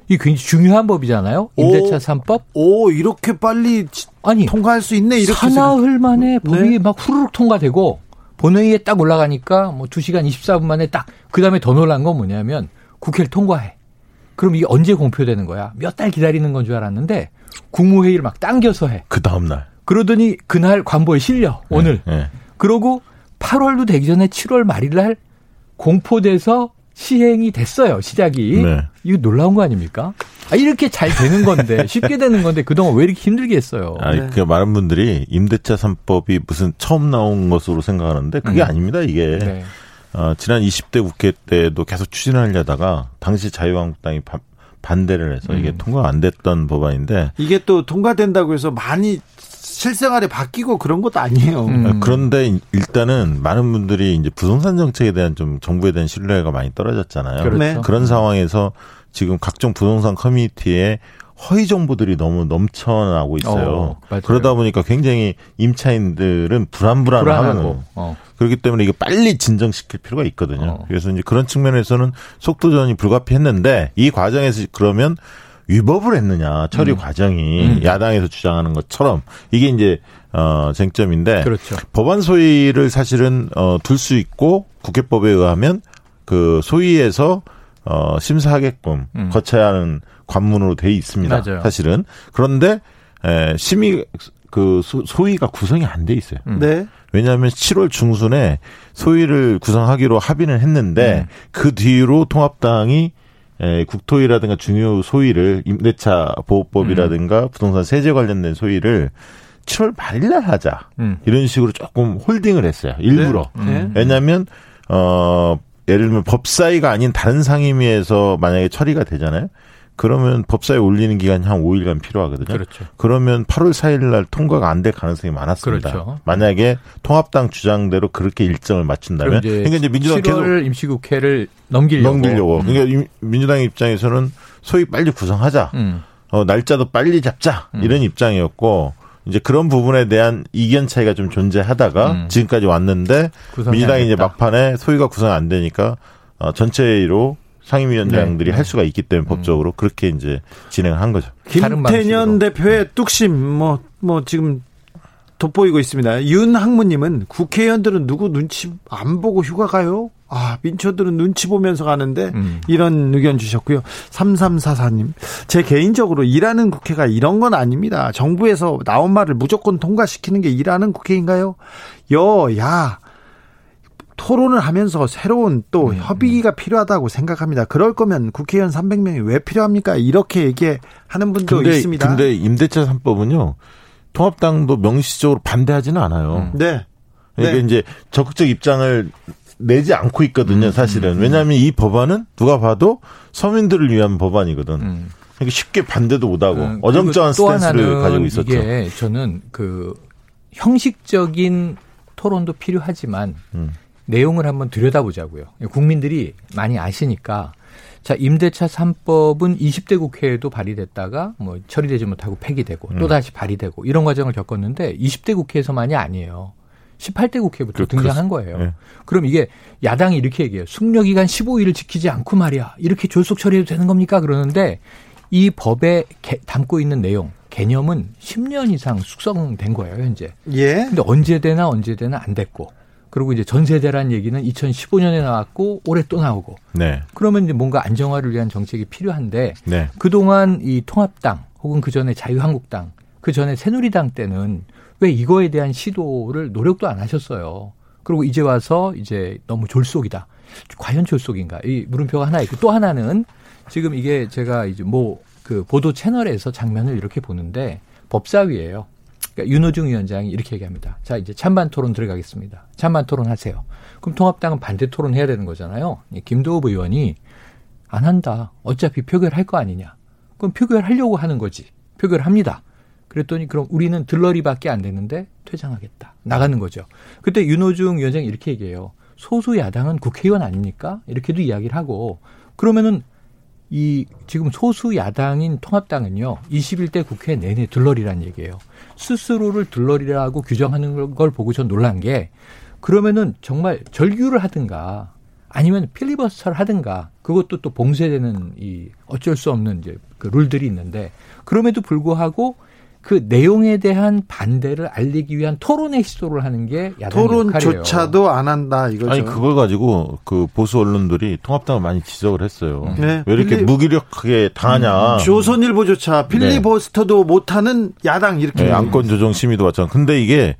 이 굉장히 중요한 법이잖아요. 임대차 3법. 오, 이렇게 빨리 아니 통과할 수 있네. 이렇게 사나흘 만에 법이 네. 막 후루룩 통과되고 본회의에 딱 올라가니까 뭐 2시간 24분 만에 딱 그다음에 더 놀란 건 뭐냐면 국회를 통과해. 그럼 이게 언제 공표되는 거야? 몇 달 기다리는 건 줄 알았는데 국무회의를 막 당겨서 해. 그 다음 날. 그러더니 그날 관보에 실려. 오늘. 네, 네. 그러고 8월도 되기 전에 7월 말일 날 공포돼서 시행이 됐어요. 시작이. 네. 이거 놀라운 거 아닙니까? 아, 이렇게 잘 되는 건데 <laughs> 쉽게 되는 건데 그동안 왜 이렇게 힘들게 했어요? 아, 네. 그 많은 분들이 임대차 3법이 무슨 처음 나온 것으로 생각하는데 그게 음. 아닙니다. 이게 네. 어, 지난 20대 국회 때도 계속 추진하려다가 당시 자유한국당이 바, 반대를 해서 이게 음. 통과 안 됐던 법안인데 이게 또 통과된다고 해서 많이 실생활에 바뀌고 그런 것도 아니에요. 음. 아, 그런데 일단은 많은 분들이 이제 부동산 정책에 대한 좀 정부에 대한 신뢰가 많이 떨어졌잖아요. 그렇죠. 네. 그런 상황에서 지금 각종 부동산 커뮤니티에 허위 정보들이 너무 넘쳐나고 있어요. 어, 그러다 보니까 굉장히 임차인들은 불안불안하고 어. 그렇기 때문에 이게 빨리 진정시킬 필요가 있거든요. 어. 그래서 이제 그런 측면에서는 속도전이 불가피했는데 이 과정에서 그러면 위법을 했느냐 처리 음. 과정이 음. 야당에서 주장하는 것처럼 이게 이제 어 쟁점인데 그렇죠. 법안 소위를 사실은 어둘 수 있고 국회법에 의하면 그 소위에서 어 심사하게끔 음. 거쳐야 하는 관문으로 돼 있습니다. 맞아요. 사실은 그런데 에 심의 그 소위가 구성이 안 돼 있어요. 음. 네. 왜냐하면 7월 중순에 소위를 구성하기로 합의는 했는데 음. 그 뒤로 통합당이 에, 국토위라든가 중요 소위를 임대차 보호법이라든가 음. 부동산 세제 관련된 소위를 7월 말일날 하자 음. 이런 식으로 조금 홀딩을 했어요 일부러 네. 네. 왜냐하면 어 예를 들면 법사위가 아닌 다른 상임위에서 만약에 처리가 되잖아요 그러면 법사에 올리는 기간이 한 5일간 필요하거든요. 그렇죠. 그러면 8월 4일 날 통과가 안 될 가능성이 많았습니다. 그렇죠. 만약에 통합당 주장대로 그렇게 일정을 맞춘다면 그러니까 이제 민주당 계속 임시국회를 넘기려고. 넘기려고. 음. 그러니까 민주당 입장에서는 소위 빨리 구성하자. 음. 어, 날짜도 빨리 잡자. 음. 이런 입장이었고 이제 그런 부분에 대한 이견 차이가 좀 존재하다가 음. 지금까지 왔는데 민주당이 이제 막판에 소위가 구성 안 되니까 어, 전체로 상임위원장들이 네. 할 수가 있기 때문에 음. 법적으로 그렇게 이제 진행을 한 거죠. 김태년 대표의 뚝심 뭐뭐 뭐 지금 돋보이고 있습니다. 윤 학무님은 국회의원들은 누구 눈치 안 보고 휴가 가요? 아, 민초들은 눈치 보면서 가는데 음. 이런 의견 주셨고요. 3344님. 제 개인적으로 일하는 국회가 이런 건 아닙니다. 정부에서 나온 말을 무조건 통과시키는 게 일하는 국회인가요? 여, 야, 토론을 하면서 새로운 또 음, 협의가 음. 필요하다고 생각합니다. 그럴 거면 국회의원 300명이 왜 필요합니까? 이렇게 얘기하는 분도 근데, 있습니다. 근데 임대차 3법은요. 통합당도 명시적으로 반대하지는 않아요. 음. 네. 그러니까 네. 이제 적극적 입장을 내지 않고 있거든요, 음, 사실은. 음, 왜냐하면 이 법안은 누가 봐도 서민들을 위한 법안이거든. 음. 그러니까 쉽게 반대도 못하고 음, 어정쩡한 스탠스를 가지고 있었죠. 이게 저는 그 형식적인 토론도 필요하지만 음. 내용을 한번 들여다보자고요. 국민들이 많이 아시니까 자, 임대차 3법은 20대 국회에도 발의됐다가 뭐 처리되지 못하고 폐기되고 음. 또 다시 발의되고 이런 과정을 겪었는데 20대 국회에서만이 아니에요. 18대 국회부터 그, 등장한 거예요. 네. 그럼 이게 야당이 이렇게 얘기해요. 숙려 기간 15일을 지키지 않고 말이야. 이렇게 졸속 처리해도 되는 겁니까? 그러는데 이 법에 개, 담고 있는 내용 개념은 10년 이상 숙성된 거예요, 현재. 예. 근데 언제 되나 언제 되나 안 됐고. 그리고 이제 전세대란 얘기는 2015년에 나왔고 올해 또 나오고. 네. 그러면 이제 뭔가 안정화를 위한 정책이 필요한데 네. 그동안 이 통합당 혹은 그 전에 자유한국당 그 전에 새누리당 때는 왜 이거에 대한 시도를 노력도 안 하셨어요. 그리고 이제 와서 이제 너무 졸속이다. 과연 졸속인가? 이 물음표가 하나 있고 또 하나는 지금 이게 제가 이제 뭐 그 보도 채널에서 장면을 이렇게 보는데 법사위예요. 그러니까 윤호중 위원장이 이렇게 얘기합니다. 자, 이제 찬반 토론 들어가겠습니다. 찬반 토론 하세요. 그럼 통합당은 반대 토론 해야 되는 거잖아요. 김도읍 의원이 안 한다. 어차피 표결할 거 아니냐. 그럼 표결하려고 하는 거지. 표결합니다. 그랬더니 그럼 우리는 들러리밖에 안 되는데 퇴장하겠다. 나가는 거죠. 그때 윤호중 위원장이 이렇게 얘기해요. 소수 야당은 국회의원 아닙니까? 이렇게도 이야기를 하고 그러면은 이 지금 소수 야당인 통합당은요. 21대 국회 내내 들러리란 얘기예요. 스스로를 들러리라고 규정하는 걸 보고 전 놀란 게 그러면은 정말 절규를 하든가 아니면 필리버스터를 하든가 그것도 또 봉쇄되는 이 어쩔 수 없는 이제 그 룰들이 있는데 그럼에도 불구하고 그 내용에 대한 반대를 알리기 위한 토론의 시도를 하는 게 야당의 토론조차도 안 한다 이거죠. 아니 그걸 가지고 그 보수 언론들이 통합당을 많이 지적을 했어요. 네. 왜 이렇게 필리... 무기력하게 당하냐. 음, 조선일보조차 필리버스터도 네. 못하는 야당 이렇게. 네, 안건 조정 심의도 왔잖아. 근데 이게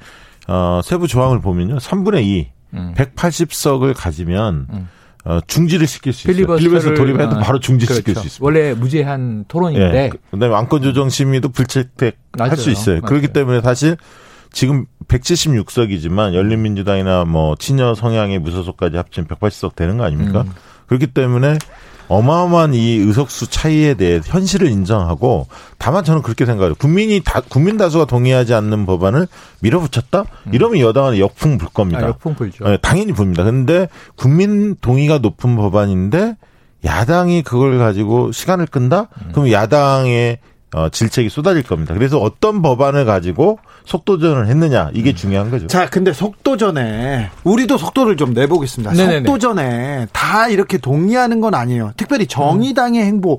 어, 세부 조항을 보면요, 3분의 2, 음. 180석을 가지면. 음. 어, 중지를 시킬 수 있어요. 필리버스터 돌입해도 어, 바로 중지시킬 그렇죠. 수 있습니다. 원래 무제한 토론인데. 네. 그다음에 안건 조정 심의도 불채택 할 수 있어요. 맞아요. 그렇기 때문에 사실 지금 176석이지만 열린민주당이나 뭐 친여 성향의 무소속까지 합치면 180석 되는 거 아닙니까? 음. 그렇기 때문에 어마어마한 이 의석수 차이에 대해 현실을 인정하고 다만 저는 그렇게 생각해요. 국민이 다 국민 다수가 동의하지 않는 법안을 밀어붙였다? 음. 이러면 여당은 역풍 불 겁니다. 아, 역풍 불죠. 네, 당연히 붑니다. 근데 국민 동의가 높은 법안인데 야당이 그걸 가지고 시간을 끈다? 음. 그럼 야당의 어, 질책이 쏟아질 겁니다. 그래서 어떤 법안을 가지고 속도전을 했느냐 이게 음. 중요한 거죠. 자, 근데 속도전에 우리도 속도를 좀 내보겠습니다. 네네네. 속도전에 다 이렇게 동의하는 건 아니에요. 특별히 정의당의 음. 행보,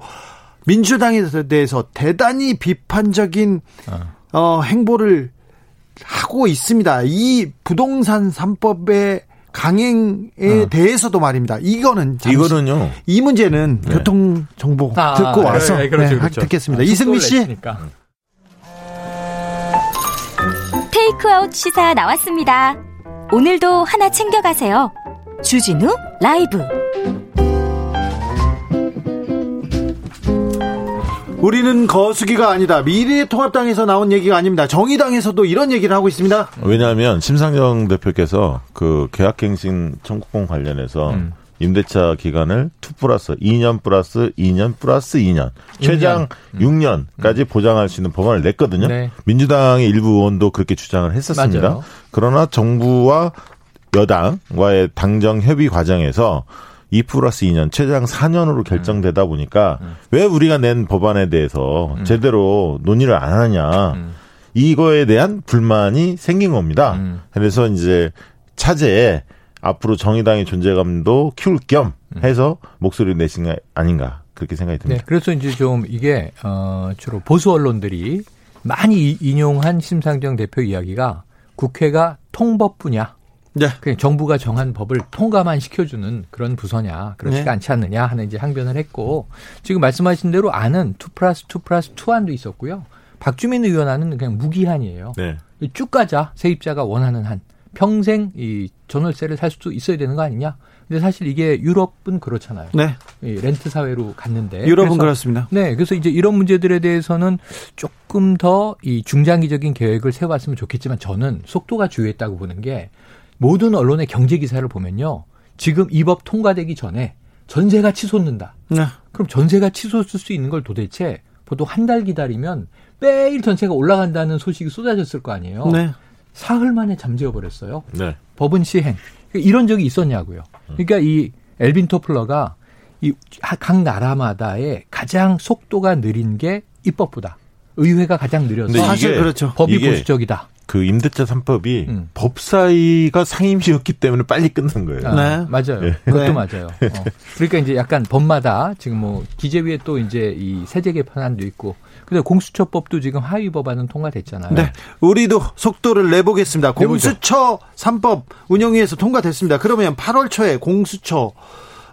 민주당에 대해서 대단히 비판적인 어. 어, 행보를 하고 있습니다. 이 부동산 3법의 강행에 어. 대해서도 말입니다. 이거는 이거는요. 이 문제는 네. 교통 정보 아, 듣고 아, 와서 네, 그렇죠, 네, 그렇죠. 듣겠습니다. 아, 이승미 씨. 했으니까. 테이크아웃 시사 나왔습니다. 오늘도 하나 챙겨가세요. 주진우 라이브. 우리는 거수기가 아니다. 미래통합당에서 나온 얘기가 아닙니다. 정의당에서도 이런 얘기를 하고 있습니다. 왜냐하면 심상정 대표께서 그 계약갱신 청구권 관련해서 음. 임대차 기간을 2 플러스 2년 플러스 2년 플러스 2년 최장 6년. 6년까지 음. 보장할 수 있는 법안을 냈거든요. 네. 민주당의 일부 의원도 그렇게 주장을 했었습니다. 맞아요. 그러나 정부와 여당과의 당정 협의 과정에서 2 플러스 2년 최장 4년으로 결정되다 음. 보니까 음. 왜 우리가 낸 법안에 대해서 음. 제대로 논의를 안 하느냐 음. 이거에 대한 불만이 생긴 겁니다. 음. 그래서 이제 차제에 앞으로 정의당의 존재감도 키울 겸 음. 해서 목소리를 내신 게 아닌가 그렇게 생각이 듭니다. 네, 그래서 이제 좀 이게 어 주로 보수 언론들이 많이 인용한 심상정 대표 이야기가 국회가 통법 분야 네. 그냥 정부가 정한 법을 통과만 시켜주는 그런 부서냐 그렇지가 네. 않지 않느냐 하는 이제 항변을 했고 지금 말씀하신 대로 안은 2 플러스 2 플러스 2안도 있었고요. 박주민 의원 안은 그냥 무기한이에요. 네. 쭉 가자 세입자가 원하는 한 평생 이 전월세를 살 수도 있어야 되는 거 아니냐? 근데 사실 이게 유럽은 그렇잖아요. 네. 렌트 사회로 갔는데 유럽은 그렇습니다. 네. 그래서 이제 이런 문제들에 대해서는 조금 더 이 중장기적인 계획을 세워봤으면 좋겠지만 저는 속도가 주요했다고 보는 게 모든 언론의 경제 기사를 보면요. 지금 이 법 통과되기 전에 전세가 치솟는다. 네. 그럼 전세가 치솟을 수 있는 걸 도대체 보통 한 달 기다리면 매일 전세가 올라간다는 소식이 쏟아졌을 거 아니에요. 네. 사흘 만에 잠재워 버렸어요. 네. 법은 시행. 그러니까 이런 적이 있었냐고요. 그러니까 이 엘빈 토플러가 이 각 나라마다의 가장 속도가 느린 게 입법부다. 의회가 가장 느려서 사실 그렇죠. 법이 보수적이다. 그 임대차 3법이 음. 법사위가 상임위였기 때문에 빨리 끝난 거예요. 아, 네. 맞아요. 네. 그것도 네. 맞아요. 어. 그러니까 이제 약간 법마다 지금 뭐 기재위에 또 이제 이 세제 개편안도 있고 근데 공수처법도 지금 하위 법안은 통과됐잖아요. 네. 우리도 속도를 내보겠습니다. 공수처 3법 운영위에서 통과됐습니다. 그러면 8월 초에 공수처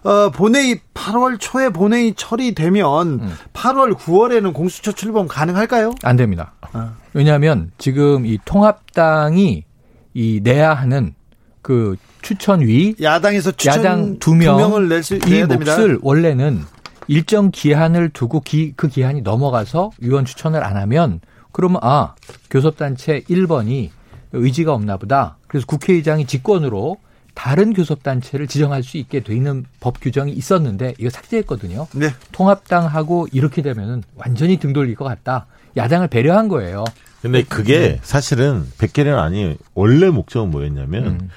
어, 본회의 8월 초에 본회의 처리되면 음. 8월 9월에는 공수처 출범 가능할까요? 안 됩니다. 아. 왜냐하면 지금 이 통합당이 이 내야 하는 그 추천위 야당에서 추천 야당 두 명, 명을 낼수 이 몫을 원래는 일정 기한을 두고 기, 그 기한이 넘어가서 위원 추천을 안 하면 그러면 아 교섭단체 1번이 의지가 없나 보다. 그래서 국회의장이 직권으로 다른 교섭단체를 지정할 수 있게 돼 있는 법 규정이 있었는데 이거 삭제했거든요. 네. 통합당하고 이렇게 되면은 완전히 등 돌릴 것 같다. 야당을 배려한 거예요. 근데 그게 네. 사실은 백개는 아니 원래 목적은 뭐였냐면 음.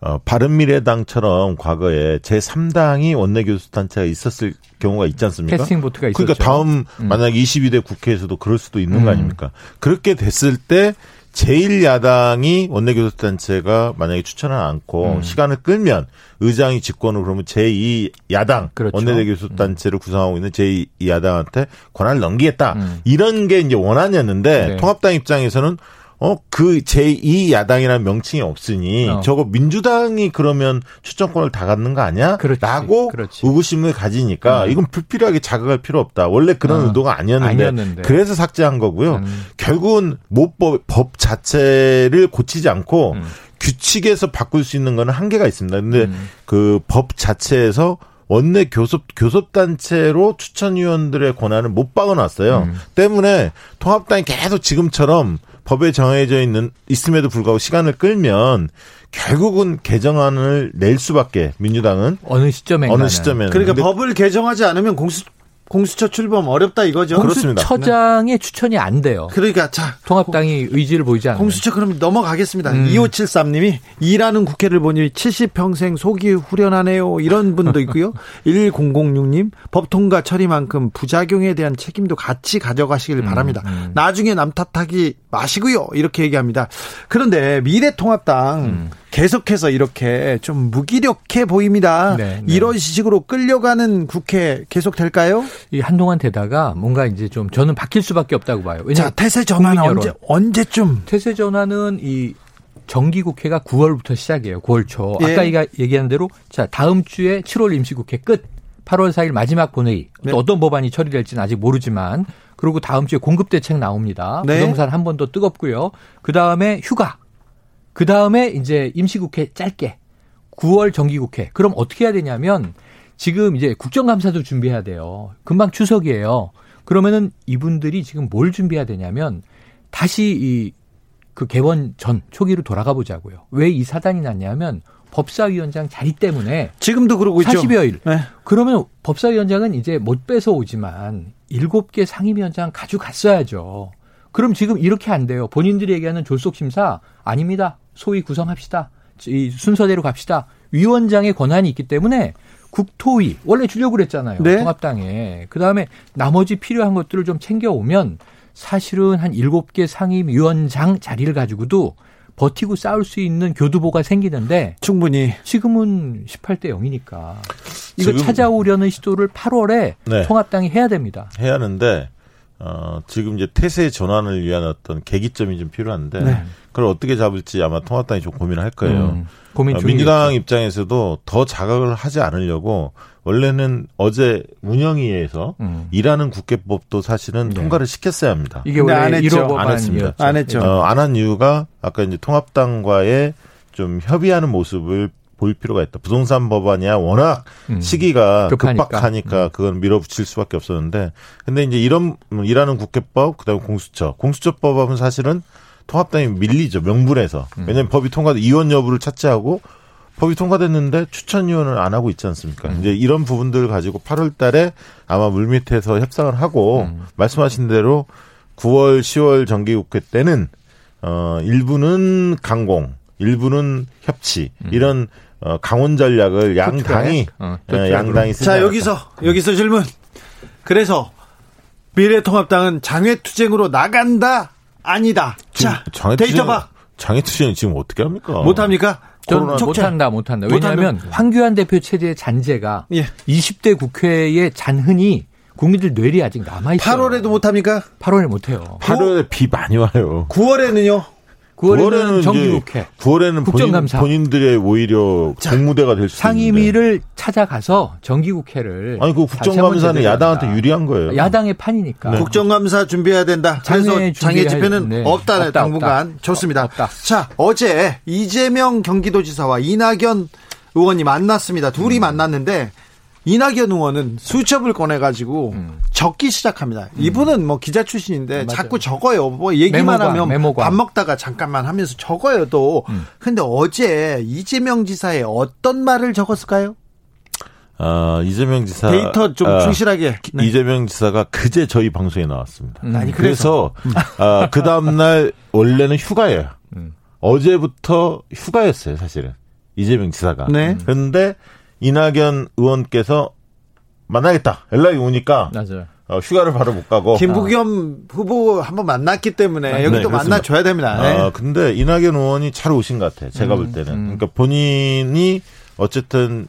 어, 바른미래당처럼 과거에 제3당이 원내교섭단체가 있었을 경우가 있지 않습니까? 캐스팅 보트가 있었죠. 그러니까 다음 음. 만약 22대 국회에서도 그럴 수도 있는 음. 거 아닙니까? 그렇게 됐을 때 제1야당이 원내교섭단체가 만약에 추천을 않고 음. 시간을 끌면 의장이 직권을 그러면 제2야당 그렇죠. 원내교섭단체를 음. 구성하고 있는 제2야당한테 권한을 넘기겠다. 음. 이런 게 이제 원안이었는데 네. 통합당 입장에서는 어, 그 제2야당이라는 명칭이 없으니 어. 저거 민주당이 그러면 추천권을 다 갖는 거 아니야? 그렇지. 라고 그렇지. 의구심을 가지니까 음. 이건 불필요하게 자극할 필요 없다. 원래 그런 어. 의도가 아니었는데, 아니었는데, 그래서 삭제한 거고요. 음. 결국은 모법 법 자체를 고치지 않고 음. 규칙에서 바꿀 수 있는 거는 한계가 있습니다. 근데 음. 그법 자체에서 원내 교섭 교섭 단체로 추천 위원들의 권한을 못 박아놨어요. 음. 때문에 통합당이 계속 지금처럼 법에 정해져 있는 있음에도 불구하고 시간을 끌면 결국은 개정안을 낼 수밖에 민주당은. 어느 시점에 어느 시점에 그러니까 법을 개정하지 않으면 공수 공수처 출범 어렵다 이거죠. 공수처장의 네. 추천이 안 돼요. 그러니까 자 통합당이 의지를 보이지 않아요. 공수처 그럼 넘어가겠습니다. 음. 2573님이 일하는 국회를 보니 70평생 속이 후련하네요. 이런 분도 있고요. 1006님 법 통과 처리만큼 부작용에 대한 책임도 같이 가져가시길 음. 바랍니다. 음. 나중에 남 탓하기 마시고요. 이렇게 얘기합니다. 그런데 미래통합당 음. 계속해서 이렇게 좀 무기력해 보입니다. 네, 네. 이런 식으로 끌려가는 국회 계속 될까요? 이 한동안 되다가 뭔가 이제 좀 저는 바뀔 수밖에 없다고 봐요. 자, 태세 전환 언제 언제쯤? 태세 전환은 이 정기 국회가 9월부터 시작이에요. 9월 초. 예. 아까 얘기한 대로 자 다음 주에 7월 임시국회 끝. 8월 4일 마지막 본회의. 네. 또 어떤 법안이 처리될지는 아직 모르지만 그리고 다음 주에 공급 대책 나옵니다. 네. 부동산 한 번 더 뜨겁고요. 그 다음에 휴가. 그 다음에 이제 임시국회 짧게 9월 정기국회. 그럼 어떻게 해야 되냐면 지금 이제 국정감사도 준비해야 돼요. 금방 추석이에요. 그러면은 이분들이 지금 뭘 준비해야 되냐면 다시 이 그 개원 전 초기로 돌아가 보자고요. 왜 이 사단이 났냐면 법사위원장 자리 때문에 지금도 그러고 있죠. 40여 일. 네. 그러면 법사위원장은 이제 못 뺏어 오지만 7개 상임위원장 가져갔어야죠. 그럼 지금 이렇게 안 돼요. 본인들이 얘기하는 졸속 심사 아닙니다. 소위 구성합시다. 이 순서대로 갑시다. 위원장의 권한이 있기 때문에 국토위 원래 주려고 그랬잖아요. 네. 통합당에. 그다음에 나머지 필요한 것들을 좀 챙겨 오면 사실은 한 7개 상임위원장 자리를 가지고도 버티고 싸울 수 있는 교두보가 생기는데 충분히 지금은 18대 0이니까 이거 찾아오려는 시도를 8월에 네. 통합당이 해야 됩니다. 해야 하는데 어, 지금 이제 태세 전환을 위한 어떤 계기점이 좀 필요한데 네. 그걸 어떻게 잡을지 아마 통합당이 좀 고민을 할 거예요. 음, 고민 어, 민주당 입장에서도 더 자각을 하지 않으려고 원래는 어제 운영위에서 음. 일하는 국회법도 사실은 네. 통과를 시켰어야 합니다. 이게 원래 안 했죠. 안 했습니다. 안 했죠. 어, 안 한 이유가 아까 이제 통합당과의 좀 협의하는 모습을 보일 필요가 있다. 부동산 법안이야 워낙 음. 시기가 급하니까. 급박하니까 음. 그건 밀어붙일 수밖에 없었는데 근데 이제 이런 일하는 국회법 그다음에 공수처 공수처법은 사실은 통합당이 밀리죠 명분에서 음. 왜냐하면 법이 통과돼 이원 여부를 차치하고 법이 통과됐는데 추천 위원을 안 하고 있지 않습니까? 음. 이제 이런 부분들을 가지고 8월 달에 아마 물밑에서 협상을 하고 음. 말씀하신 대로 9월 10월 정기국회 때는 어 일부는 강공 일부는 협치 음. 이런 어, 강원 전략을 양당이 어, 네, 양당이 자 여기서 여기서 질문. 그래서 미래통합당은 장외 투쟁으로 나간다 아니다. 자, 데이터 박. 장애투쟁은 지금 어떻게 합니까? 못 합니까? 저는 못한다, 못한다. 왜냐하면. 황교안 대표 체제의 잔재가 예. 20대 국회의 잔흔이 국민들 뇌리 아직 남아있어요. 8월에도 못합니까? 8월에 못해요. 8월에 비 많이 와요. 9월에는요? 9월에는, 9월에는 정기국회. 9월에는 국정감사. 본인, 들의 오히려 자, 공무대가 될 수 있는데. 상임위를 찾아가서 정기국회를. 아니 그 국정감사는 야당한테 유리한 거예요. 야당의 판이니까. 네. 국정감사 준비해야 된다. 그래서 장애 집회는 네. 없다. 없다. 당분간 없다. 좋습니다. 없다. 자 어제 이재명 경기도지사와 이낙연 의원이 만났습니다. 둘이 음. 만났는데 이낙연 의원은 수첩을 꺼내가지고 음. 적기 시작합니다. 음. 이분은 뭐 기자 출신인데 음, 자꾸 적어요. 뭐 얘기만 메모관, 하면 메모관. 밥 먹다가 잠깐만 하면서 적어요 또. 음. 근데 어제 이재명 지사의 어떤 말을 적었을까요? 어, 이재명 지사 데이터 좀 어, 충실하게 네. 이재명 지사가 그제 저희 방송에 나왔습니다. 음. 아니, 그래서, 그래서 어, 그 다음 날 원래는 휴가예요. 음. 어제부터 휴가였어요, 사실은 이재명 지사가. 네. 그런데 이낙연 의원께서 만나겠다 연락이 오니까 맞아요. 어, 휴가를 바로 못 가고 김부겸 아. 후보 한번 만났기 때문에 아, 여기 네, 또 만나줘야 됩니다. 네. 아, 근데 이낙연 의원이 잘 오신 것 같아요. 제가 음, 볼 때는. 음. 그러니까 본인이 어쨌든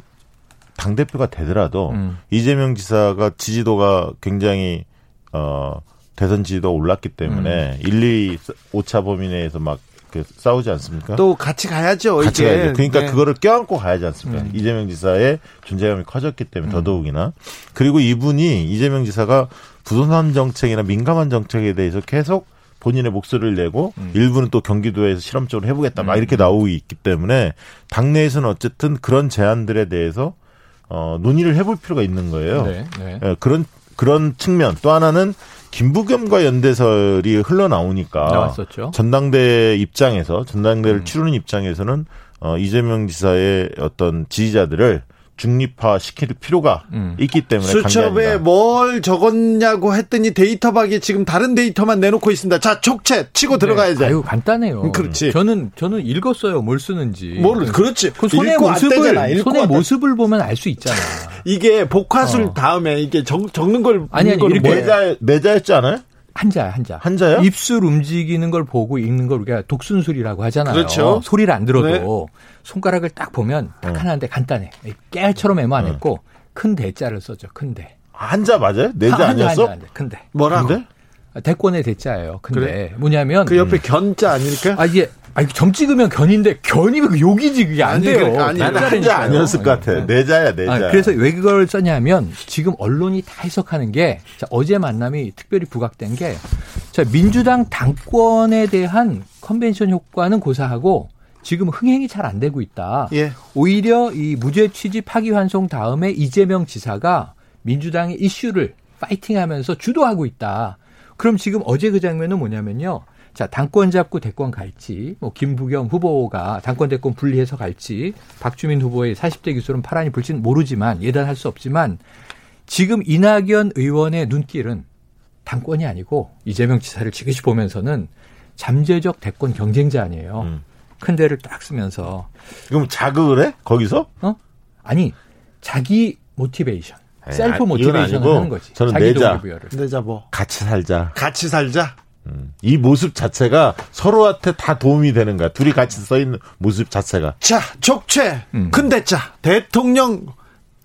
당 대표가 되더라도 음. 이재명 지사가 지지도가 굉장히 어 대선 지지도가 올랐기 때문에 음. 1, 2, 5차 범위 내에서 막그 싸우지 않습니까? 또 같이 가야죠. 같이 이제. 가야죠. 그러니까 네. 그거를 껴안고 가야지 않습니까? 음. 이재명 지사의 존재감이 커졌기 때문에 음. 더더욱이나 그리고 이분이 이재명 지사가 부동산 정책이나 민감한 정책에 대해서 계속 본인의 목소리를 내고 음. 일부는 또 경기도에서 실험적으로 해보겠다 막 음. 이렇게 나오고 있기 때문에 당내에서는 어쨌든 그런 제안들에 대해서 어, 논의를 해볼 필요가 있는 거예요. 네, 네. 예, 그런 그런 측면 또 하나는 김부겸과 연대설이 흘러나오니까 나왔었죠. 전당대 입장에서 전당대를 음. 치르는 입장에서는 어, 이재명 지사의 어떤 지지자들을 중립화 시킬 필요가 음. 있기 때문에 수첩에 뭘 적었냐고 했더니 데이터박에 지금 다른 데이터만 내놓고 있습니다. 자, 촉채 치고 네. 들어가야죠. 아유, 간단해요. 음, 그렇지. 저는 저는 읽었어요. 뭘 쓰는지. 뭘 그렇지. 그 손의 모습을 손의 모습을 보면 알 수 있잖아. 이게 복화술 어. 다음에 이게 적, 적는 걸 아니 아니 이렇게 내자 내자였지 않아요? 한자야, 한자. 한자요? 입술 움직이는 걸 보고 읽는 걸 우리가 독순술이라고 하잖아요. 그렇죠. 소리를 안 들어도 네. 손가락을 딱 보면 딱 어. 하나인데 간단해. 깨알처럼 메모 안 어. 했고 큰 대자를 써죠. 큰 대. 한자 맞아요? 내자 한, 아니었어? 한자, 한자, 큰 대. 뭐라고? 근데? 대권의 대자예요. 근데 그래? 뭐냐면 그 옆에 음. 견자 아닙니까? 아 이게 아니 점 찍으면 견인데 견이면 그 욕이지 그게 안 아니, 돼요. 아니, 한자 아니었을 것 같아. 내자야 내자. 아, 그래서 왜 그걸 썼냐면 지금 언론이 다 해석하는 게 자, 어제 만남이 특별히 부각된 게 자, 민주당 당권에 대한 컨벤션 효과는 고사하고 지금 흥행이 잘 안 되고 있다. 예. 오히려 이 무죄 취지 파기환송 다음에 이재명 지사가 민주당의 이슈를 파이팅하면서 주도하고 있다. 그럼 지금 어제 그 장면은 뭐냐면요. 자, 당권 잡고 대권 갈지, 뭐, 김부겸 후보가 당권 대권 분리해서 갈지, 박주민 후보의 40대 기술은 파란이 불지는 모르지만, 예단할 수 없지만, 지금 이낙연 의원의 눈길은 당권이 아니고, 이재명 지사를 지그시 보면서는 잠재적 대권 경쟁자 아니에요. 음. 큰 데를 딱 쓰면서. 그럼 자극을 해? 거기서? 어? 아니, 자기 motivation. 에이, self motivation을 하는 거지. 저는 내자. 내자 뭐. 같이 살자. 같이 살자. 음. 이 모습 자체가 서로한테 다 도움이 되는 거야. 둘이 같이 써 있는 모습 자체가. 자, 족체. 음. 근데 자, 대통령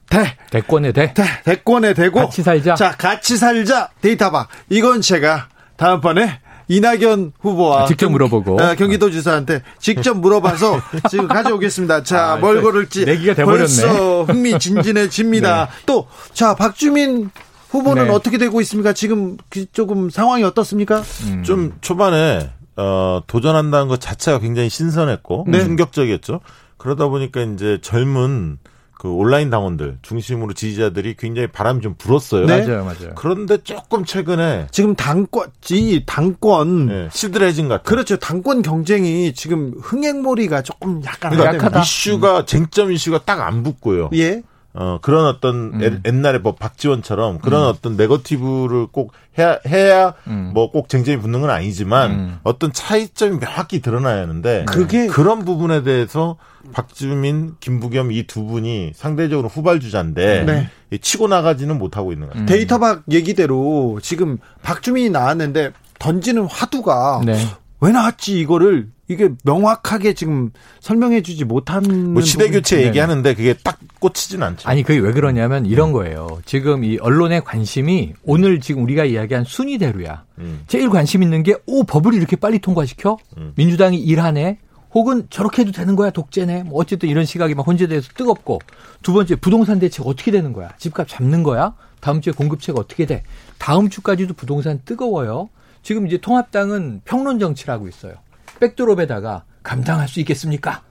대. 대권의 대. 대. 대권의 대고. 같이 살자. 자, 같이 살자. 데이터박. 이건 제가 다음번에 이낙연 후보와 아, 직접 물어보고 경, 아, 경기도 지사한테 직접 물어봐서 <laughs> 지금 가져오겠습니다. 자, 아, 뭘 고를지 내기가 돼버렸네. 벌써 흥미진진해집니다. <laughs> 네. 또, 자, 박주민 후보는 네. 어떻게 되고 있습니까? 지금 그 조금 상황이 어떻습니까? 음. 좀 초반에 어, 도전한다는 것 자체가 굉장히 신선했고 네. 충격적이었죠. 그러다 보니까 이제 젊은 그 온라인 당원들 중심으로 지지자들이 굉장히 바람이 좀 불었어요. 네? 맞아요, 맞아요. 그런데 조금 최근에 지금 당권, 지 당권 네, 시들해진 것 같아요. 그렇죠. 당권 경쟁이 지금 흥행몰이가 조금 약간 그러니까 약하다. 이슈가 음. 쟁점 이슈가 딱 안 붙고요. 예. 어, 그런 어떤 음. 옛날에 뭐 박지원처럼 그런 음. 어떤 네거티브를 꼭 해야, 해야 음. 뭐꼭 쟁점이 붙는 건 아니지만 음. 어떤 차이점이 명확히 드러나야 하는데 그게 그런 부분에 대해서 박주민, 김부겸 이 두 분이 상대적으로 후발주자인데 네. 치고 나가지는 못하고 있는 거죠. 데이터박 얘기대로 지금 박주민이 나왔는데 던지는 화두가 네. 왜 나왔지 이거를 이게 명확하게 지금 설명해 주지 못한 뭐 시대 교체 얘기하는데 그게 딱 꽂히진 않죠. 아니 그게 왜 그러냐면 이런 거예요. 지금 이 언론의 관심이 오늘 지금 우리가 이야기한 순위대로야. 음. 제일 관심 있는 게 오 법을 이렇게 빨리 통과시켜? 음. 민주당이 일하네. 혹은 저렇게 해도 되는 거야 독재네. 뭐 어쨌든 이런 시각이 막 혼재돼서 뜨겁고 두 번째 부동산 대책 어떻게 되는 거야? 집값 잡는 거야? 다음 주에 공급체가 어떻게 돼? 다음 주까지도 부동산 뜨거워요. 지금 이제 통합당은 평론 정치라고 있어요. 백드롭에다가 감당할 수 있겠습니까?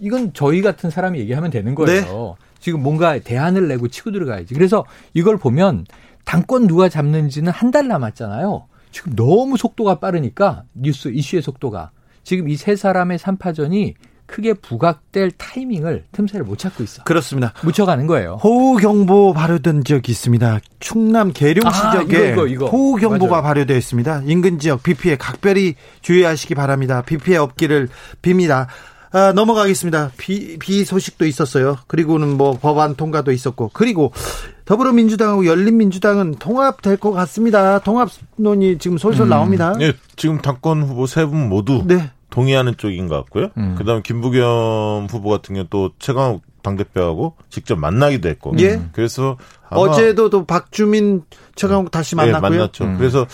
이건 저희 같은 사람이 얘기하면 되는 거예요. 네. 지금 뭔가 대안을 내고 치고 들어가야지. 그래서 이걸 보면 당권 누가 잡는지는 한 달 남았잖아요. 지금 너무 속도가 빠르니까 뉴스 이슈의 속도가 지금 이 세 사람의 삼파전이 크게 부각될 타이밍을 틈새를 못 찾고 있어. 그렇습니다. 묻혀가는 거예요. 호우 경보 발효된 지역이 있습니다. 충남 계룡 시 아, 지역에 이거, 이거, 이거. 호우 경보가 발효되어 있습니다. 인근 지역 비 피해 각별히 주의하시기 바랍니다. 비 피해 없기를 빕니다. 아, 넘어가겠습니다. 비, 비 소식도 있었어요. 그리고는 뭐 법안 통과도 있었고. 그리고 더불어민주당하고 열린민주당은 통합될 것 같습니다. 통합론이 지금 솔솔 음. 나옵니다. 네, 지금 당권 후보 세 분 모두 네. 동의하는 쪽인 것 같고요. 음. 그다음 김부겸 후보 같은 경우 또 최강욱 당대표하고 직접 만나기도 했고. 예. 그래서 어제도 또 박주민 최강욱 다시 네, 만났고요. 네, 만났죠. 음. 그래서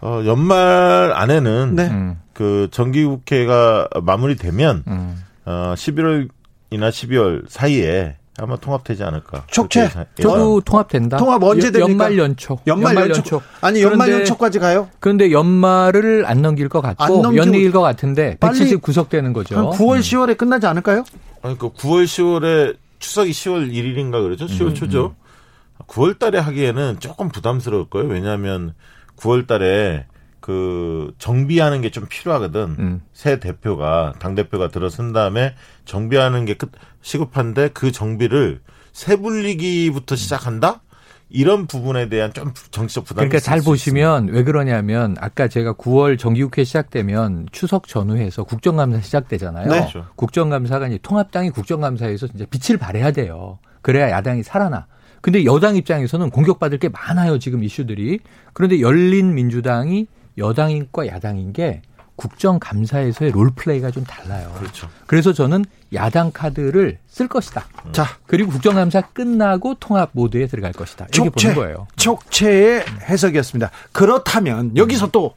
어, 연말 안에는 네. 음. 그 정기국회가 마무리되면 음. 어, 11월이나 12월 사이에 아마 통합되지 않을까. 촉채. 저도 통합된다. 통합 언제 됩니까? 연말 연초. 연말, 연말 연초. 연초. 아니 연말 연초까지 가요? 그런데 연말을 안 넘길 것 같고 연기일 것 같은데 170 구속되는 거죠. 9월 10월에 끝나지 않을까요? 아니 그 9월 10월에 추석이 10월 1일인가 그러죠? 10월 음, 초죠. 음. 9월 달에 하기에는 조금 부담스러울 거예요. 왜냐하면 9월 달에 그 정비하는 게 좀 필요하거든. 음. 새 대표가 당 대표가 들어선 다음에 정비하는 게 끝 시급한데 그 정비를 세불리기부터 시작한다? 이런 부분에 대한 좀 정치적 부담이 그러니까 잘 보시면 왜 그러냐면 아까 제가 9월 정기국회 시작되면 추석 전후해서 국정감사 시작되잖아요. 네. 그렇죠. 국정감사가 이제 통합당이 국정감사에서 진짜 빛을 발해야 돼요. 그래야 야당이 살아나. 근데 여당 입장에서는 공격받을 게 많아요, 지금 이슈들이. 그런데 열린 민주당이 여당인과 야당인 게 국정감사에서의 롤플레이가 좀 달라요. 그렇죠. 그래서 저는 야당 카드를 쓸 것이다. 음. 자, 그리고 국정감사 끝나고 통합 모드에 들어갈 것이다. 이렇게 촉채, 보는 거예요. 촉체의 해석이었습니다. 그렇다면 여기서 또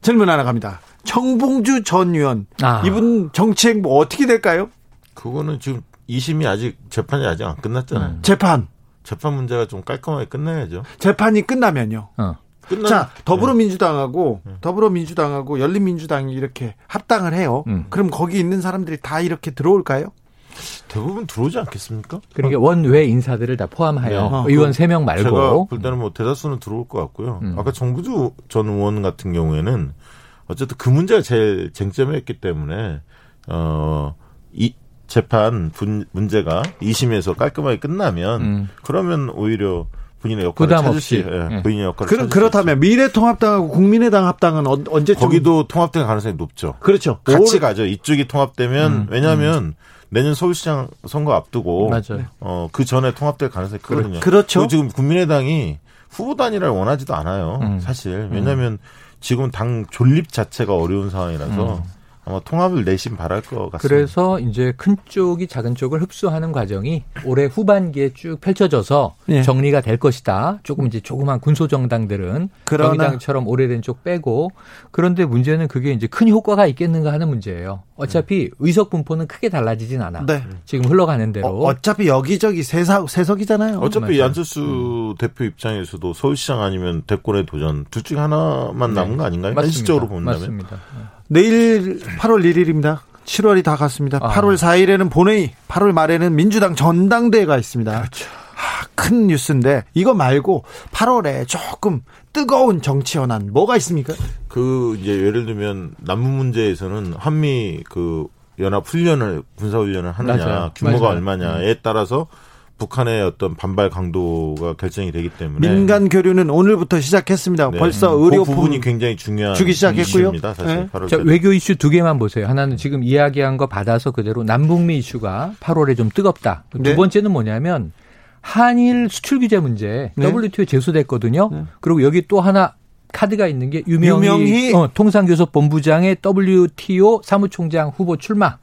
질문 하나 갑니다. 청봉주 전 의원 아. 이분 정책 뭐 어떻게 될까요? 그거는 지금 2심이 아직 재판이 아직 안 끝났잖아요. 음. 재판 재판 문제가 좀 깔끔하게 끝나야죠. 재판이 끝나면요. 어. 끝난... 자, 더불어민주당하고 네. 더불어민주당하고 열린민주당이 이렇게 합당을 해요. 음. 그럼 거기 있는 사람들이 다 이렇게 들어올까요? 대부분 들어오지 않겠습니까? 그러니까 원외 인사들을 다 포함하여 네. 어, 의원 3명 말고 제가 볼 때는 뭐 대다수는 들어올 것 같고요. 음. 아까 정부주 전 의원 같은 경우에는 어쨌든 그 문제가 제일 쟁점이었기 때문에 어이 재판 분, 문제가 2심에서 깔끔하게 끝나면 음. 그러면 오히려 본인의 역할을 부담 수, 예, 예. 본인의 역할을 그, 그렇다면 미래통합당하고 국민의당 합당은 어, 언제 거기도 통합될 가능성이 높죠. 그렇죠. 같이 가죠. 이쪽이 통합되면 음, 왜냐하면 음. 내년 서울시장 선거 앞두고 맞아요. 어, 그 전에 통합될 가능성이 크거든요. 그렇죠. 지금 국민의당이 후보 단일화를 원하지도 않아요. 음. 사실 왜냐하면 지금 당 존립 자체가 어려운 상황이라서. 음. 아마 통합을 내심 바랄 것 같습니다. 그래서 이제 큰 쪽이 작은 쪽을 흡수하는 과정이 올해 후반기에 쭉 펼쳐져서 예. 정리가 될 것이다. 조금 이제 조그만 군소 정당들은 정의당처럼 오래된 쪽 빼고 그런데 문제는 그게 이제 큰 효과가 있겠는가 하는 문제예요. 어차피 음. 의석 분포는 크게 달라지진 않아. 네. 지금 흘러가는 대로. 어, 차피 여기저기 세석 세석이잖아요. 어차피 안철수 음. 대표 입장에서도 서울시장 아니면 대권의 도전 둘 중에 하나만 남은 네. 거 아닌가요? 현실적으로 본다면. 맞습니다. 내일 8월 1일입니다. 7월이 다 갔습니다. 아. 8월 4일에는 본회의, 8월 말에는 민주당 전당대회가 있습니다. 그렇죠. 아, 큰 뉴스인데 이거 말고 8월에 조금 뜨거운 정치 현안 뭐가 있습니까? 그 이제 예를 들면 남북 문제에서는 한미 그 연합 훈련을 군사 훈련을 하느냐 맞아요. 규모가 맞아요. 얼마냐에 따라서 북한의 어떤 반발 강도가 결정이 되기 때문에 민간 교류는 오늘부터 시작했습니다. 네. 벌써 음, 의료 그 부분이 굉장히 중요한 주기 시작했고요. 사실 네. 자, 외교 이슈 두 개만 보세요. 하나는 지금 이야기한 거 받아서 그대로 남북미 이슈가 8월에 좀 뜨겁다. 두 네. 번째는 뭐냐면 한일 수출 규제 문제 네. WTO 제소됐거든요. 네. 그리고 여기 또 하나 카드가 있는 게 유명희, 유명희? 어, 통상교섭본부장의 WTO 사무총장 후보 출마.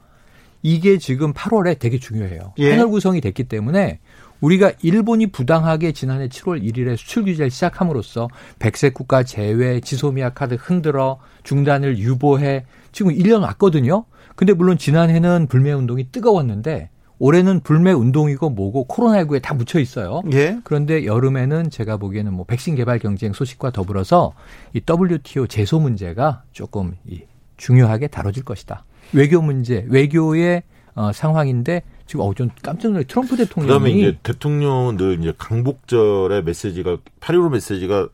이게 지금 8월에 되게 중요해요. 예. 패널 구성이 됐기 때문에 우리가 일본이 부당하게 지난해 7월 1일에 수출 규제를 시작함으로써 백색 국가 제외, 지소미아 카드 흔들어 중단을 유보해 지금 1년 왔거든요. 근데 물론 지난해는 불매 운동이 뜨거웠는데 올해는 불매 운동이고 뭐고 코로나19에 다 묻혀 있어요. 예. 그런데 여름에는 제가 보기에는 뭐 백신 개발 경쟁 소식과 더불어서 이 WTO 제소 문제가 조금 이 중요하게 다뤄질 것이다. 외교 문제, 외교의 어, 상황인데 지금 어 좀 깜짝 놀래 트럼프 대통령이 그다음에 이제 대통령은 늘 이제 광복절의 메시지가 8.15 메시지가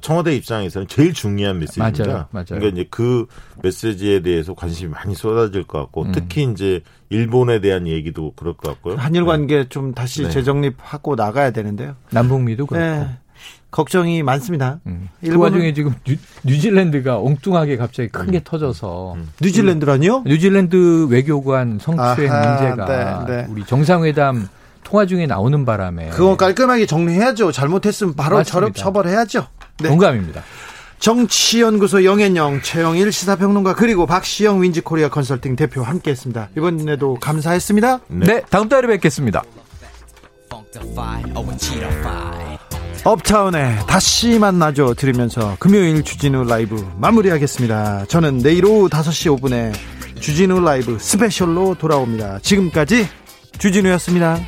청와대 입장에서는 제일 중요한 메시지입니다. 맞아요, 맞아요. 그러니까 이제 그 메시지에 대해서 관심이 많이 쏟아질 것 같고 음. 특히 이제 일본에 대한 얘기도 그럴 것 같고요. 한일 관계 네. 좀 다시 네. 재정립하고 나가야 되는데요. 남북미도 그렇고. 네. 걱정이 많습니다. 음. 그 와중에 지금 뉴, 질랜드가 엉뚱하게 갑자기 크게 음. 터져서 음. 뉴질랜드라니요? 뉴질랜드 외교관 성추행 아하, 문제가 네, 네. 우리 정상회담 통화 중에 나오는 바람에 그거 깔끔하게 정리해야죠. 잘못했으면 바로 맞습니다. 처벌해야죠. 네. 동감입니다. 정치연구소 영앤영 최영일 시사평론가 그리고 박시영 윈지코리아 컨설팅 대표 함께했습니다. 이번에도 감사했습니다. 네, 네 다음 달에 뵙겠습니다. 업타운에 다시 만나죠 들으면서 금요일 주진우 라이브 마무리하겠습니다. 저는 내일 오후 5시 5분에 주진우 라이브 스페셜로 돌아옵니다. 지금까지 주진우였습니다.